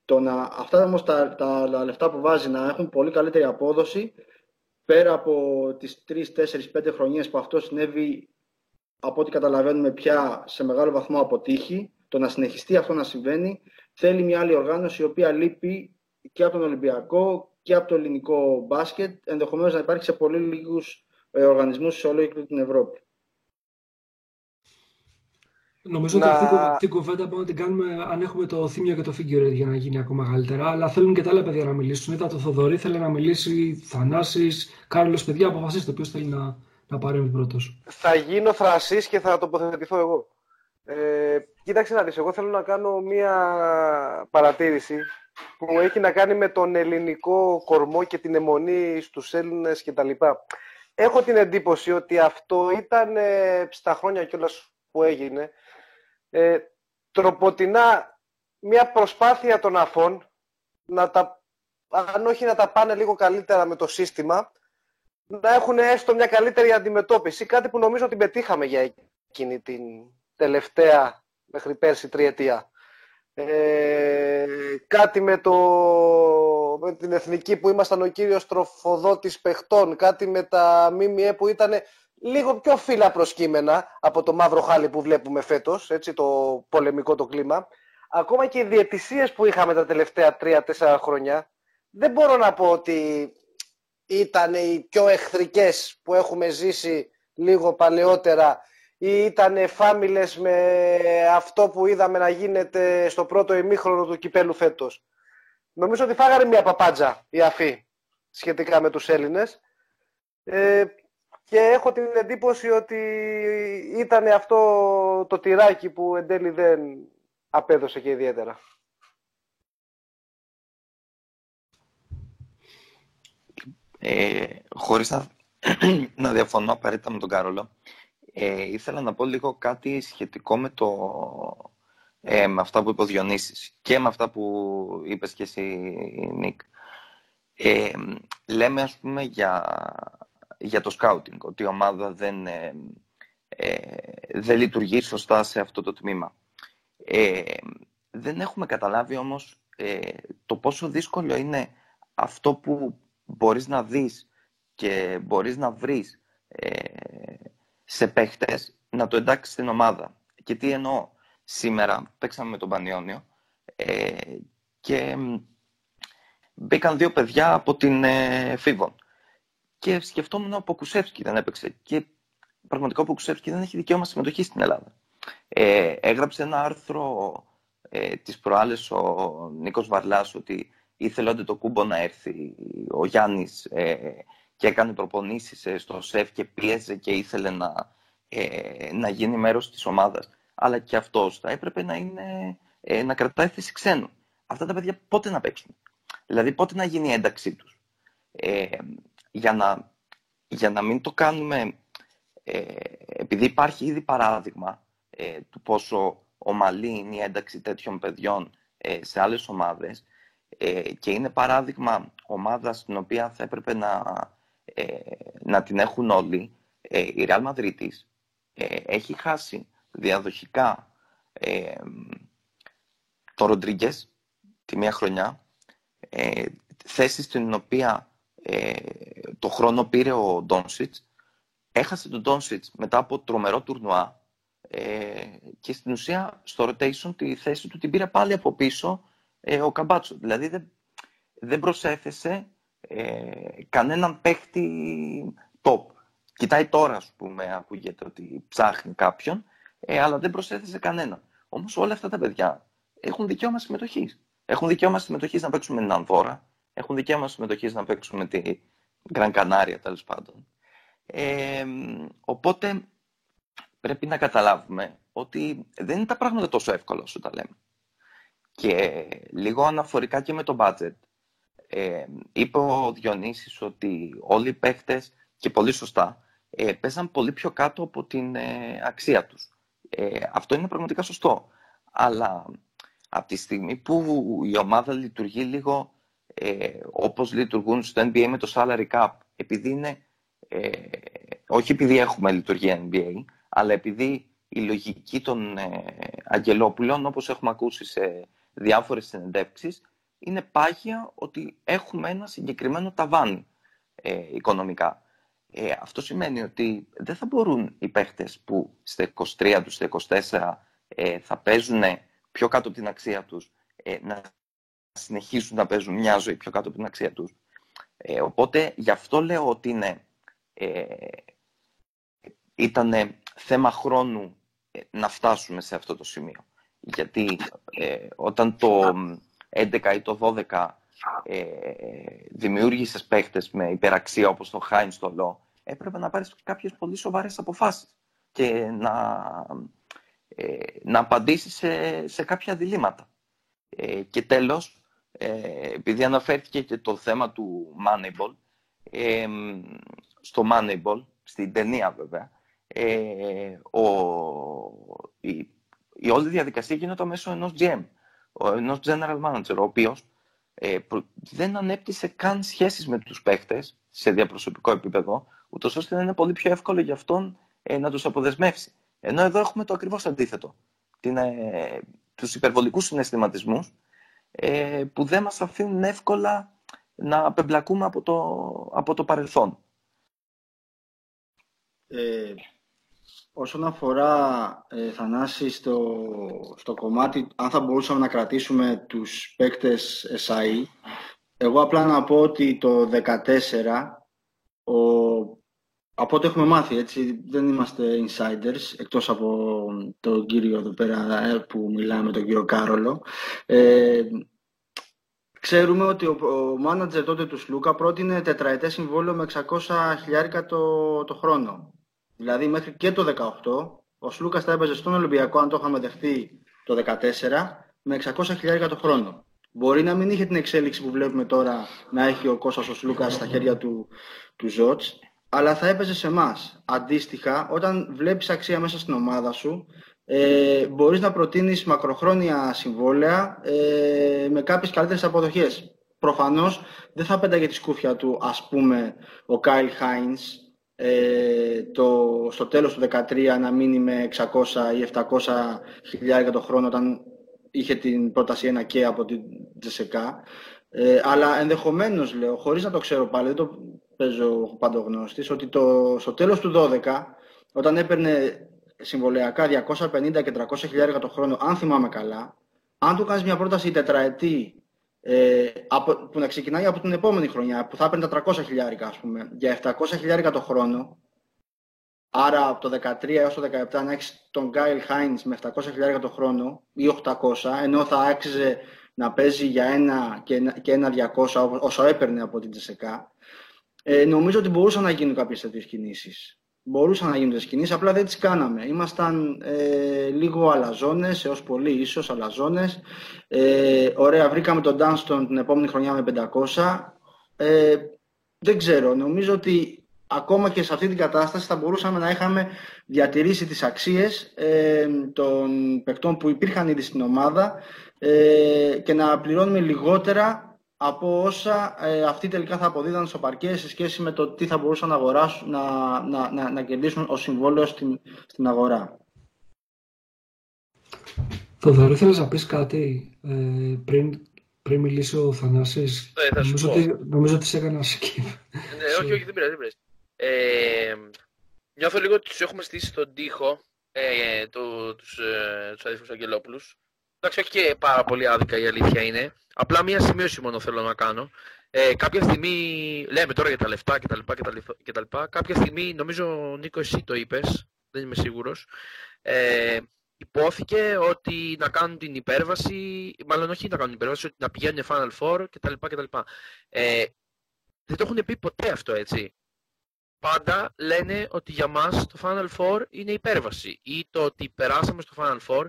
Το να, αυτά όμως τα, τα, λεφτά που βάζει να έχουν πολύ καλύτερη απόδοση πέρα από τις 3, 4, 5 χρονιές που αυτό συνέβη από ό,τι καταλαβαίνουμε πια σε μεγάλο βαθμό αποτύχει, το να συνεχιστεί αυτό να συμβαίνει, θέλει μια άλλη οργάνωση η οποία λείπει και από τον Ολυμπιακό και από το ελληνικό μπάσκετ, ενδεχομένως να υπάρχει σε πολύ λίγους ε, οργανισμούς σε όλη την Ευρώπη. Νομίζω ότι αυτή την κουβέντα μπορούμε να την κάνουμε αν έχουμε το θύμιο και το figure για να γίνει ακόμα καλύτερα. Αλλά θέλουν και τα άλλα παιδιά να μιλήσουν. Είδα το Θοδωρή, θέλει να μιλήσει, Θανάσης, Κάρλος, παιδιά, αποφασίστε ποιος θέλει να, να παρέμβει πρώτος. Θα γίνω θρασής και θα τοποθετηθώ εγώ. Ε, κοίταξε να δεις, εγώ θέλω να κάνω μία παρατήρηση που έχει να κάνει με τον ελληνικό κορμό και την αιμονή στους Έλληνες κτλ. Έχω την εντύπωση ότι αυτό ήταν ε, στα χρόνια κιόλας που έγινε ε, τροποτινά μια προσπάθεια των αφών να τα, αν όχι να τα πάνε λίγο καλύτερα με το σύστημα, να έχουν έστω μια καλύτερη αντιμετώπιση. Κάτι που νομίζω ότι πετύχαμε για εκείνη την τελευταία μέχρι πέρσι τριετία. Ε, κάτι με, το, με την εθνική που ήμασταν ο κύριος τροφοδότης παιχτών, κάτι με τα ΜΜΕ που ήταν λίγο πιο φύλλα προσκύμενα από το μαύρο χάλι που βλέπουμε φέτος, έτσι, το πολεμικό το κλίμα. Ακόμα και οι διαιτησίες που είχαμε τα τελευταία τρία-τέσσερα χρόνια, δεν μπορώ να πω ότι ήταν οι πιο εχθρικές που έχουμε ζήσει λίγο παλαιότερα ή ήταν φάμιλες με αυτό που είδαμε να γίνεται στο πρώτο ημίχρονο του κυπέλου φέτος. Νομίζω ότι φάγανε μια παπάντζα η αφή σχετικά με τους Έλληνες. Ε, και έχω την εντύπωση ότι ήταν αυτό το τυράκι που εν τέλει δεν απέδωσε και ιδιαίτερα. Ε, χωρίς να, να διαφωνώ απαραίτητα με τον Κάρολο, ε, ήθελα να πω λίγο κάτι σχετικό με, το, ε, με αυτά που είπε ο Διονύσης και με αυτά που είπες και εσύ, Νίκ. Ε, λέμε, ας πούμε, για για το σκάουτινγκ, ότι η ομάδα δεν, ε, ε, δεν λειτουργεί σωστά σε αυτό το τμήμα. Ε, δεν έχουμε καταλάβει όμως ε, το πόσο δύσκολο είναι αυτό που μπορείς να δεις και μπορείς να βρεις σε παίχτες να το εντάξεις στην ομάδα. Και τι εννοώ. Σήμερα παίξαμε με τον Πανιόνιο και μπήκαν δύο παιδιά από την ε, Φίβον και σκεφτόμουν ο Ποκουσεύσκι δεν έπαιξε. Και πραγματικά ο Ποκουσεύσκι δεν έχει δικαίωμα συμμετοχή στην Ελλάδα. Ε, έγραψε ένα άρθρο ε, τις προάλλες ο Νίκος Βαρλάς ότι ήθελε ότι το κούμπο να έρθει ο Γιάννης ε, και έκανε προπονήσεις ε, στο ΣΕΦ και πίεζε και ήθελε να, ε, να γίνει μέρος της ομάδας. αλλά και αυτός θα έπρεπε να, είναι, ε, να κρατάει θέση ξένου. Αυτά τα παιδιά πότε να παίξουν; Δηλαδή πότε να γίνει η ένταξή τους; Ε, για, να, για να μην το κάνουμε, ε, επειδή υπάρχει ήδη παράδειγμα ε, του πόσο ομαλή είναι η ένταξη τέτοιων παιδιών ε, σε άλλες ομάδες ε, και είναι παράδειγμα ομάδα στην οποία θα έπρεπε να, να την έχουν όλοι, η Real Madrid έχει χάσει διαδοχικά το Ροντρίγκε τη μία χρονιά, θέση στην οποία το χρόνο πήρε ο Ντόνσιτς, έχασε τον Ντόνσιτς μετά από τρομερό τουρνουά ε, και στην ουσία στο rotation τη θέση του την πήρε πάλι από πίσω ε, ο Καμπάτσο. Δηλαδή δεν, δεν προσέθεσε ε, κανέναν παίχτη top. Κοιτάει τώρα, ας πούμε, ακούγεται ότι ψάχνει κάποιον, ε, αλλά δεν προσέθεσε κανέναν. Όμως όλα αυτά τα παιδιά έχουν δικαίωμα συμμετοχής. Έχουν δικαίωμα συμμετοχής να παίξουν με την Ανδώρα, έχουν δικαίωμα συμμετοχή να παίξουν με τη Γκραν Κανάρια, τέλος πάντων. Ε, οπότε πρέπει να καταλάβουμε ότι δεν είναι τα πράγματα τόσο εύκολα όσο τα λέμε. Και λίγο αναφορικά και με το budget. Ε, είπε ο Διονύσης ότι όλοι οι παίχτες, και πολύ σωστά, ε, παίζαν πολύ πιο κάτω από την ε, αξία τους. Ε, αυτό είναι πραγματικά σωστό. Αλλά από τη στιγμή που η ομάδα λειτουργεί λίγο ε, όπως λειτουργούν στο NBA με το salary cap, επειδή είναι, ε, όχι επειδή έχουμε λειτουργία NBA, αλλά επειδή η λογική των ε, Αγγελόπουλων, όπως έχουμε ακούσει σε διάφορες συνεντεύξεις, είναι πάγια ότι έχουμε ένα συγκεκριμένο ταβάνι ε, οικονομικά. Ε, αυτό σημαίνει ότι δεν θα μπορούν οι παίχτες που στα 23 τους, στα 24 ε, θα παίζουν πιο κάτω από την αξία τους, ε, να συνεχίσουν να παίζουν μια ζωή πιο κάτω από την αξία τους. οπότε γι' αυτό λέω ότι είναι, ήταν θέμα χρόνου ε, να φτάσουμε σε αυτό το σημείο. Γιατί ε, όταν το 11 ή το 12 ε, δημιούργησες παίχτες με υπεραξία όπως το Χάινς στο Λό, έπρεπε να πάρεις κάποιες πολύ σοβαρές αποφάσεις και να, ε, να απαντήσεις σε, σε κάποια διλήμματα. Ε, και τέλος, ε, επειδή αναφέρθηκε και το θέμα του Moneyball, ε, στο Moneyball, στην ταινία βέβαια, ε, ο, η, η όλη διαδικασία γίνεται μέσω ενός GM, ενός General Manager, ο οποίος ε, δεν ανέπτυσε καν σχέσεις με τους παίχτες σε διαπροσωπικό επίπεδο, ούτως ώστε να είναι πολύ πιο εύκολο για αυτόν ε, να τους αποδεσμεύσει. Ενώ εδώ έχουμε το ακριβώς αντίθετο. Την, ε, τους υπερβολικούς συναισθηματισμούς ε, που δεν μας αφήνουν εύκολα να απεμπλακούμε από το, από το παρελθόν. Ε, Όσον αφορά, ε, Θανάση, στο, στο κομμάτι, αν θα μπορούσαμε να κρατήσουμε τους παίκτες SAE, εγώ απλά να πω ότι το 2014, ο, από ό,τι έχουμε μάθει, έτσι, δεν είμαστε insiders, εκτός από τον κύριο εδώ πέρα ε, που μιλάμε, τον κύριο Κάρολο, ε, Ξέρουμε ότι ο, ο μάνατζερ τότε του Σλούκα πρότεινε τετραετές συμβόλαιο με 600 χιλιάρικα το, το χρόνο. Δηλαδή μέχρι και το 18 ο Σλούκας θα έπαιζε στον Ολυμπιακό, αν το είχαμε δεχτεί το 14, με 600 χιλιάρια το χρόνο. Μπορεί να μην είχε την εξέλιξη που βλέπουμε τώρα να έχει ο Κώστας ο Σλούκας στα χέρια του, του Ζότς, αλλά θα έπαιζε σε εμάς. Αντίστοιχα, όταν βλέπεις αξία μέσα στην ομάδα σου, ε, μπορείς να προτείνεις μακροχρόνια συμβόλαια ε, με κάποιες καλύτερες αποδοχές. Προφανώς δεν θα πέταγε τη σκούφια του, ας πούμε, ο Κάιλ Χάινς, ε, το, στο τέλος του 2013 να μείνει με 600 ή 700 χιλιάρια το χρόνο όταν είχε την πρόταση ένα και από την Τζεσεκά. Ε, αλλά ενδεχομένως λέω, χωρίς να το ξέρω πάλι, δεν το παίζω παντογνώστης, ότι το, στο τέλος του 12, όταν έπαιρνε συμβολιακά 250 και 300 χιλιάρια το χρόνο, αν θυμάμαι καλά, αν του κάνεις μια πρόταση τετραετή ε, από, που να ξεκινάει από την επόμενη χρονιά, που θα έπαιρνε τα 300 χιλιάρικα, ας πούμε, για 700 χιλιάρικα το χρόνο, άρα από το 13 έως το 17 να έχεις τον Γκάιλ Χάινς με 700 χιλιάρικα το χρόνο ή 800, ενώ θα άξιζε να παίζει για ένα και ένα, και ένα 200 όσο έπαιρνε από την Τζεσεκά, ε, νομίζω ότι μπορούσαν να γίνουν κάποιες τέτοιες κινήσεις. μπορούσαν να γίνουν τις κινήσεις, απλά δεν τις κάναμε. Ήμασταν ε, λίγο αλαζόνες, έως πολύ ίσως αλαζόνες. Ε, ωραία, βρήκαμε τον Dunston την επόμενη χρονιά με 500. Ε, δεν ξέρω, νομίζω ότι ακόμα και σε αυτή την κατάσταση θα μπορούσαμε να είχαμε διατηρήσει τις αξίες ε, των παικτών που υπήρχαν ήδη στην ομάδα ε, και να πληρώνουμε λιγότερα από όσα ε, αυτοί τελικά θα αποδίδαν στο παρκέ σε σχέση με το τι θα μπορούσαν να αγοράσουν, να, να, να, να κερδίσουν ως συμβόλαιο στην, στην αγορά. Θοδωρή, θέλεις να πεις κάτι ε, πριν, πριν μιλήσει ο Θανάσης; Ε, θα σου νομίζω, πω. ότι, νομίζω ότι σε έκανα skip. Ναι, όχι, όχι, δεν πειράζει, δεν πειράζει. Ε, νιώθω λίγο ότι τους έχουμε στήσει στον τοίχο ε, το, τους, ε, τους αδελφούς Αγγελόπουλους. Εντάξει, όχι και πάρα πολύ άδικα η αλήθεια είναι. Απλά μία σημείωση μόνο θέλω να κάνω. Ε, κάποια στιγμή, λέμε τώρα για τα λεφτά κτλ. κτλ. Κάποια στιγμή, νομίζω Νίκο εσύ το είπες, δεν είμαι σίγουρος, ε, υπόθηκε ότι να κάνουν την υπέρβαση, μάλλον όχι να κάνουν την υπέρβαση, ότι να πηγαίνουν Final Four κτλ. κτλ. Ε, δεν το έχουν πει ποτέ αυτό έτσι. Πάντα λένε ότι για μας το Final Four είναι υπέρβαση ή το ότι περάσαμε στο Final Four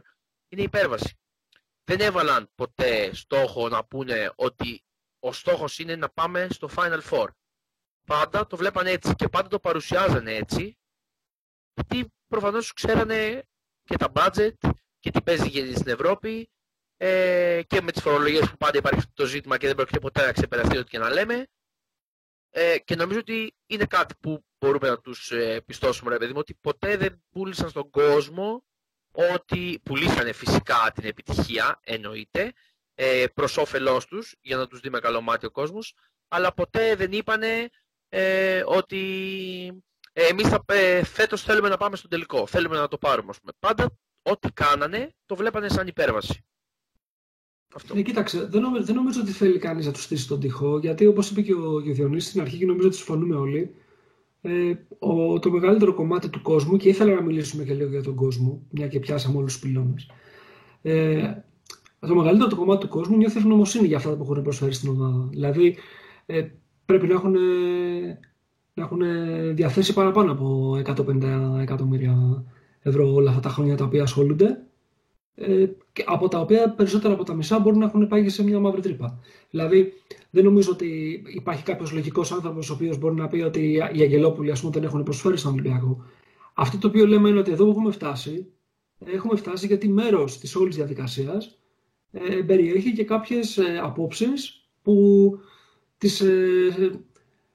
είναι υπέρβαση. Δεν έβαλαν ποτέ στόχο να πούνε ότι ο στόχος είναι να πάμε στο Final Four. Πάντα το βλέπαν έτσι και πάντα το παρουσιάζανε έτσι γιατί προφανώς ξέρανε και τα budget και τι παίζει γίνει στην Ευρώπη ε, και με τις φορολογίες που πάντα υπάρχει αυτό το ζήτημα και δεν πρόκειται ποτέ να ξεπεραστεί ό,τι και να λέμε ε, και νομίζω ότι είναι κάτι που μπορούμε να τους ε, πιστώσουμε, ρε παιδί μου, ότι ποτέ δεν πούλησαν στον κόσμο ότι πουλήσανε φυσικά την επιτυχία, εννοείται, ε, προς όφελός τους, για να τους δει με καλό μάτι ο κόσμος, αλλά ποτέ δεν είπανε ε, ότι ε, εμείς θα, ε, φέτος θέλουμε να πάμε στον τελικό, θέλουμε να το πάρουμε. Ας πούμε. Πάντα ό,τι κάνανε το βλέπανε σαν υπέρβαση. Αυτό. Ναι, κοίταξε, δεν νομίζω, δεν νομίζω ότι θέλει κανείς να τους στήσει τον τοίχο, γιατί όπως είπε και ο, και ο Διονύσης στην αρχή και νομίζω ότι συμφωνούμε όλοι, ε, ο, το μεγαλύτερο κομμάτι του κόσμου, και ήθελα να μιλήσουμε και λίγο για τον κόσμο, μια και πιάσαμε όλους τους πυλώνες, ε, το μεγαλύτερο το κομμάτι του κόσμου νιώθει ευγνωμοσύνη για αυτά που έχουν προσφέρει στην ομάδα. Δηλαδή, ε, πρέπει να έχουν, να έχουν διαθέσει παραπάνω από 150 εκατομμύρια ευρώ όλα αυτά τα χρόνια τα οποία ασχολούνται ε, και από τα οποία περισσότερα από τα μισά μπορούν να έχουν πάει σε μια μαύρη τρύπα. Δηλαδή, δεν νομίζω ότι υπάρχει κάποιος λογικός άνθρωπος ο οποίος μπορεί να πει ότι οι Αγγελόπουλοι ας πούμε, δεν έχουν προσφέρει στον Ολυμπιακό. Αυτό το οποίο λέμε είναι ότι εδώ που έχουμε φτάσει, έχουμε φτάσει γιατί μέρος της όλης διαδικασίας ε, περιέχει και κάποιες ε, απόψεις που τις ε,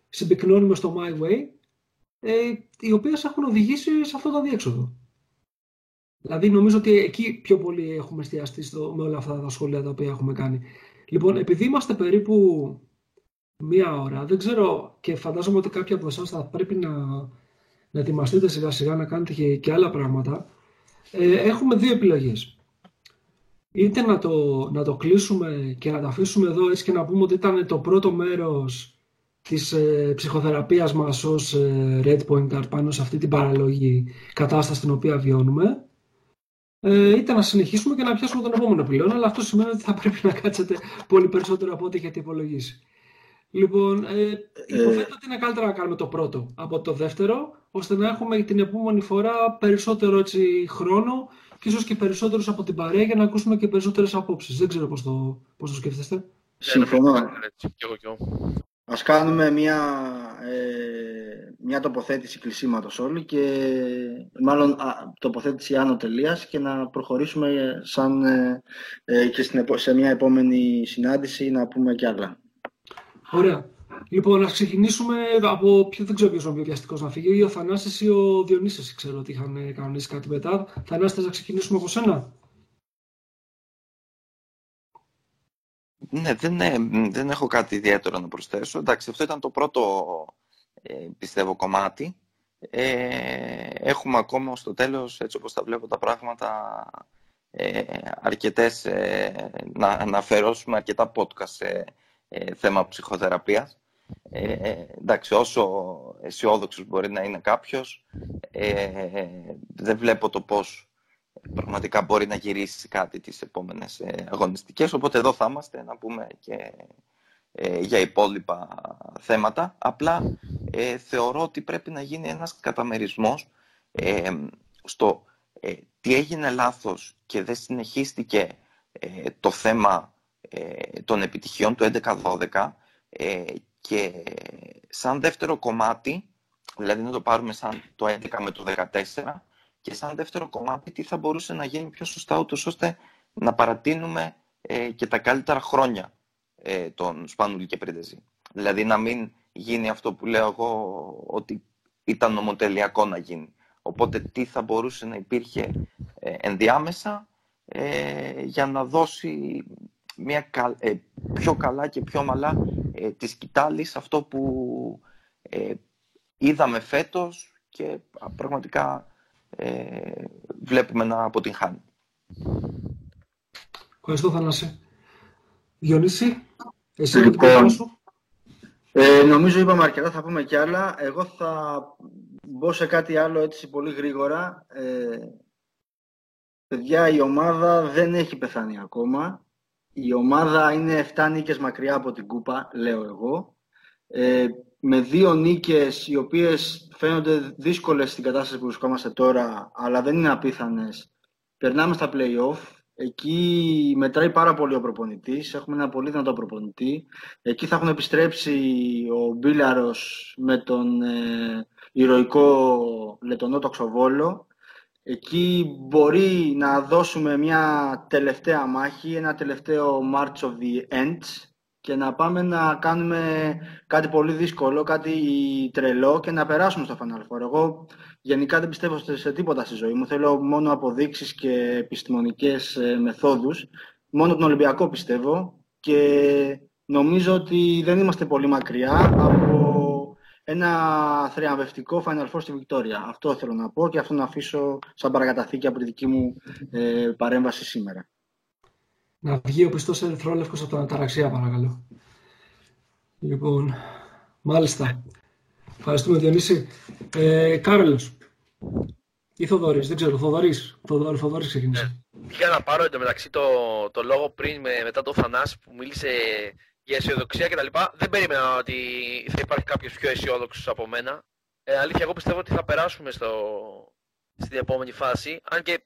συμπυκνώνουμε στο My Way, ε, οι οποίες έχουν οδηγήσει σε αυτό το διέξοδο. Δηλαδή νομίζω ότι εκεί πιο πολύ έχουμε εστιαστεί στο, με όλα αυτά τα σχόλια τα οποία έχουμε κάνει. Λοιπόν, επειδή είμαστε περίπου μία ώρα, δεν ξέρω και φαντάζομαι ότι κάποιοι από εσάς θα πρέπει να, να ετοιμαστείτε σιγά σιγά να κάνετε και, και άλλα πράγματα. Ε, έχουμε δύο επιλογές. Είτε να το, να το κλείσουμε και να τα αφήσουμε εδώ έτσι και να πούμε ότι ήταν το πρώτο μέρος της ε, ψυχοθεραπείας μας ως ε, Red Pointer πάνω σε αυτή την παραλογή κατάσταση την οποία βιώνουμε ε, είτε να συνεχίσουμε και να πιάσουμε τον επόμενο πυλώνα, αλλά αυτό σημαίνει ότι θα πρέπει να κάτσετε πολύ περισσότερο από ό,τι έχετε υπολογίσει. Λοιπόν, ε, υποθέτω ότι είναι καλύτερα να κάνουμε το πρώτο από το δεύτερο, ώστε να έχουμε την επόμενη φορά περισσότερο έτσι, χρόνο και ίσως και περισσότερους από την παρέα για να ακούσουμε και περισσότερες απόψεις. Δεν ξέρω πώς το, πώς το σκέφτεστε. Συμφωνώ. Έτσι, κι εγώ, κι εγώ. Ας κάνουμε μια, ε, μια τοποθέτηση κλεισίματος όλοι και μάλλον α, τοποθέτηση άνω τελείας και να προχωρήσουμε σαν ε, ε, και στην, επο- σε μια επόμενη συνάντηση να πούμε κι άλλα. Ωραία. Λοιπόν, να ξεκινήσουμε από ποιο, δεν ξέρω ποιος είναι ο πιο βιαστικός να φύγει, ή ο Θανάσης ή ο Διονύσης, ξέρω ότι είχαν κανονίσει κάτι μετά. Θανάση, θες να ξεκινήσουμε από σένα; Ναι, δεν, ε, δεν έχω κάτι ιδιαίτερο να προσθέσω. Εντάξει, αυτό ήταν το πρώτο, ε, πιστεύω, κομμάτι. Ε, έχουμε ακόμα στο τέλος, έτσι όπως τα βλέπω τα πράγματα, ε, αρκετές, ε, να, να αφαιρώσουμε αρκετά podcast σε ε, θέμα ψυχοθεραπείας. Ε, εντάξει, όσο αισιόδοξος μπορεί να είναι κάποιος, ε, δεν βλέπω το πώς πραγματικά μπορεί να γυρίσει κάτι τις επόμενες ε, αγωνιστικές. Οπότε εδώ θα είμαστε να πούμε και ε, για υπόλοιπα θέματα. Απλά ε, θεωρώ ότι πρέπει να γίνει ένας καταμερισμός ε, στο τι έγινε λάθος και δεν συνεχίστηκε το θέμα των επιτυχιών του 11-12 και σαν δεύτερο κομμάτι, δηλαδή να το πάρουμε σαν το 11 με το 14 και σαν δεύτερο κομμάτι τι θα μπορούσε να γίνει πιο σωστά ούτως ώστε να παρατείνουμε και τα καλύτερα χρόνια ε, τον Σπανούλη και Πριντεζή. Δηλαδή να μην γίνει αυτό που λέω εγώ ότι ήταν νομοτελειακό να γίνει. Οπότε τι θα μπορούσε να υπήρχε ε, ενδιάμεσα ε, για να δώσει μια ε, πιο καλά και πιο μαλά ε, τη σκητάλη αυτό που είδαμε φέτος και πραγματικά βλέπουμε να αποτυγχάνει. Ευχαριστώ Θανάση. Διονύση, εσύ λοιπόν, σου. Ε, νομίζω είπαμε αρκετά, θα πούμε κι άλλα. Εγώ θα μπω σε κάτι άλλο έτσι πολύ γρήγορα. Ε, παιδιά, η ομάδα δεν έχει πεθάνει ακόμα. Η ομάδα είναι 7 νίκες μακριά από την κούπα, λέω εγώ. Ε, με δύο νίκες οι οποίες φαίνονται δύσκολες στην κατάσταση που βρισκόμαστε τώρα, αλλά δεν είναι απίθανες. Περνάμε στα play-off. Εκεί μετράει πάρα πολύ ο προπονητής. Έχουμε ένα πολύ δυνατό προπονητή. Εκεί θα έχουν επιστρέψει ο Μπίλαρος με τον ε, ηρωικό Λετωνό Τοξοβόλο. Εκεί μπορεί να δώσουμε μια τελευταία μάχη, ένα τελευταίο March of the Ends και να πάμε να κάνουμε κάτι πολύ δύσκολο, κάτι τρελό και να περάσουμε στο Final Four. Εγώ γενικά δεν πιστεύω σε τίποτα στη ζωή μου. Θέλω μόνο αποδείξεις και επιστημονικές ε, μεθόδους. Μόνο τον Ολυμπιακό πιστεύω και νομίζω ότι δεν είμαστε πολύ μακριά από ένα θριαμβευτικό Final Four στη Βικτόρια. Αυτό θέλω να πω και αυτό να αφήσω σαν παρακαταθήκη από τη δική μου ε, παρέμβαση σήμερα. Να βγει ο πιστός ερυθρόλευκος από την αταραξία, παρακαλώ. Λοιπόν, μάλιστα. Ευχαριστούμε, Διονύση. Ε, Κάρολος. Ή Θοδωρής, δεν ξέρω. Θοδωρής. Θοδωρής, Θοδωρής ξεκίνησε. Ναι. να πάρω εντωμεταξύ το, το λόγο πριν με, μετά το Θανάση που μίλησε για αισιοδοξία κτλ. Δεν περίμενα ότι θα υπάρχει κάποιος πιο αισιόδοξος από μένα. Ε, αλήθεια, εγώ πιστεύω ότι θα περάσουμε στο, στην επόμενη φάση. Αν και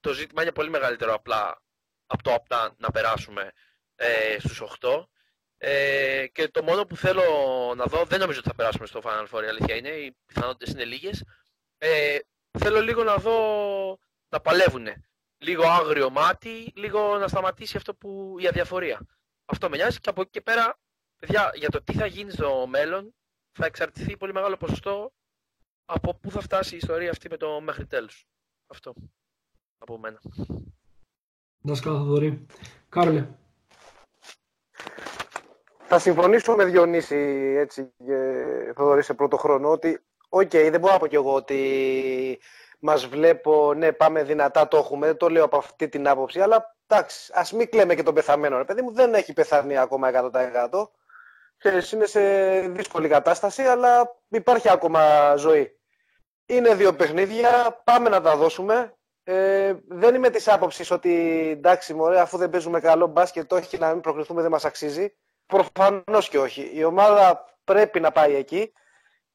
το ζήτημα είναι πολύ μεγαλύτερο απλά από το απτά να περάσουμε ε, στους 8. Ε, και το μόνο που θέλω να δω, δεν νομίζω ότι θα περάσουμε στο Final Four, η αλήθεια είναι, οι πιθανότητες είναι λίγες. Ε, θέλω λίγο να δω να παλεύουν. Λίγο άγριο μάτι, λίγο να σταματήσει αυτό που η αδιαφορία. Αυτό με νοιάζει και από εκεί και πέρα, παιδιά, για το τι θα γίνει στο μέλλον, θα εξαρτηθεί πολύ μεγάλο ποσοστό από πού θα φτάσει η ιστορία αυτή με το μέχρι τέλους. Αυτό από μένα. Να σας Θοδωρή. Κάρολε. Θα συμφωνήσω με Διονύση έτσι, Θοδωρή σε πρώτο χρόνο ότι OK, okay, δεν μπορώ να πω κι εγώ ότι μας βλέπω, ναι πάμε δυνατά το έχουμε, δεν το λέω από αυτή την άποψη, αλλά εντάξει, ας μην κλαίμε και τον πεθαμένο, ρε παιδί μου, δεν έχει πεθάνει ακόμα 100%. Και είναι σε δύσκολη κατάσταση, αλλά υπάρχει ακόμα ζωή. Είναι δύο παιχνίδια, πάμε να τα δώσουμε. Ε, δεν είμαι της άποψης ότι εντάξει, μωρέ, αφού δεν παίζουμε καλό μπάσκετ, όχι να μην προκριθούμε, δεν μας αξίζει. Προφανώς και όχι. Η ομάδα πρέπει να πάει εκεί.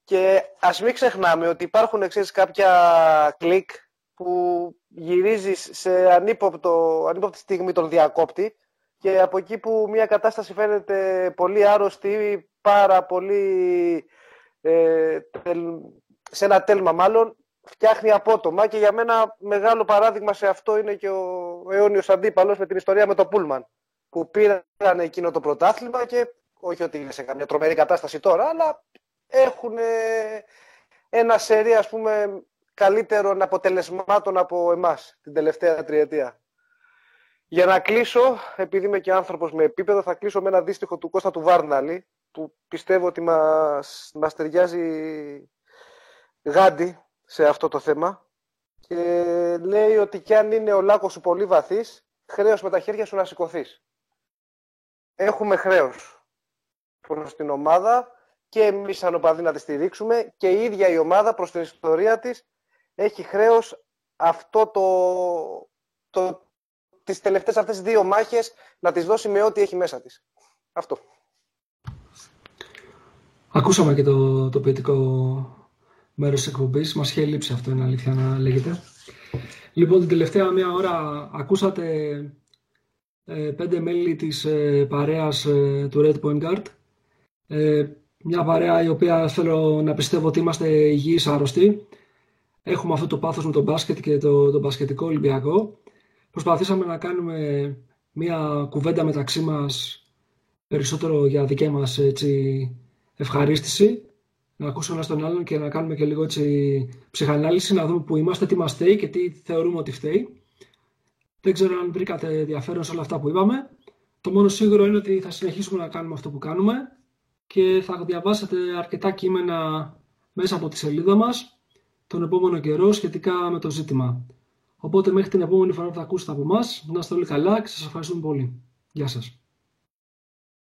Και ας μην ξεχνάμε ότι υπάρχουν εξή κάποια κλικ που γυρίζεις σε ανύποπτο, ανύποπτη στιγμή τον διακόπτη και από εκεί που μια κατάσταση φαίνεται πολύ άρρωστη, πάρα πολύ ε, σε ένα τέλμα μάλλον, φτιάχνει απότομα και για μένα μεγάλο παράδειγμα σε αυτό είναι και ο αιώνιος αντίπαλος με την ιστορία με το Πούλμαν που πήραν εκείνο το πρωτάθλημα και όχι ότι είναι σε καμιά τρομερή κατάσταση τώρα αλλά έχουν ένα σερί ας πούμε καλύτερων αποτελεσμάτων από εμάς την τελευταία τριετία. Για να κλείσω, επειδή είμαι και άνθρωπος με επίπεδο, θα κλείσω με ένα δύστιχο του Κώστα του Βάρναλη, που πιστεύω ότι μας, μας ταιριάζει γάντι σε αυτό το θέμα και λέει ότι κι αν είναι ο λάκκος σου πολύ βαθύς, χρέος με τα χέρια σου να σηκωθείς. Έχουμε χρέος προς την ομάδα και εμείς σαν οπαδοί να τη στηρίξουμε και η ίδια η ομάδα προς την ιστορία της έχει χρέος αυτό το, το, τις τελευταίες αυτές δύο μάχες να τις δώσει με ό,τι έχει μέσα της. Αυτό. Ακούσαμε και το, το ποιητικό μέρος της εκπομπής. Μας είχε λείψει αυτό, είναι αλήθεια να λέγεται. Λοιπόν, την τελευταία μία ώρα ακούσατε ε, πέντε μέλη της ε, παρέας ε, του Red Point Guard. Ε, μια παρέα η οποία θέλω να πιστεύω ότι είμαστε υγιείς άρρωστοι. Έχουμε αυτό το πάθος με τον μπάσκετ και το, το μπασκετικό Ολυμπιακό. Προσπαθήσαμε να κάνουμε μια κουβέντα μεταξύ μας περισσότερο για δική μας έτσι, ευχαρίστηση. Να ακούσουμε ένα τον άλλον και να κάνουμε και λίγο έτσι, ψυχανάλυση, να δούμε που είμαστε, τι μας φταίει και τι θεωρούμε ότι φταίει. Δεν ξέρω αν βρήκατε ενδιαφέρον σε όλα αυτά που είπαμε. Το μόνο σίγουρο είναι ότι θα συνεχίσουμε να κάνουμε αυτό που κάνουμε και θα διαβάσετε αρκετά κείμενα μέσα από τη σελίδα μας τον επόμενο καιρό σχετικά με το ζήτημα. Οπότε μέχρι την επόμενη φορά που θα ακούσετε από εμάς, να είστε όλοι καλά και σας ευχαριστούμε πολύ. Γεια σας.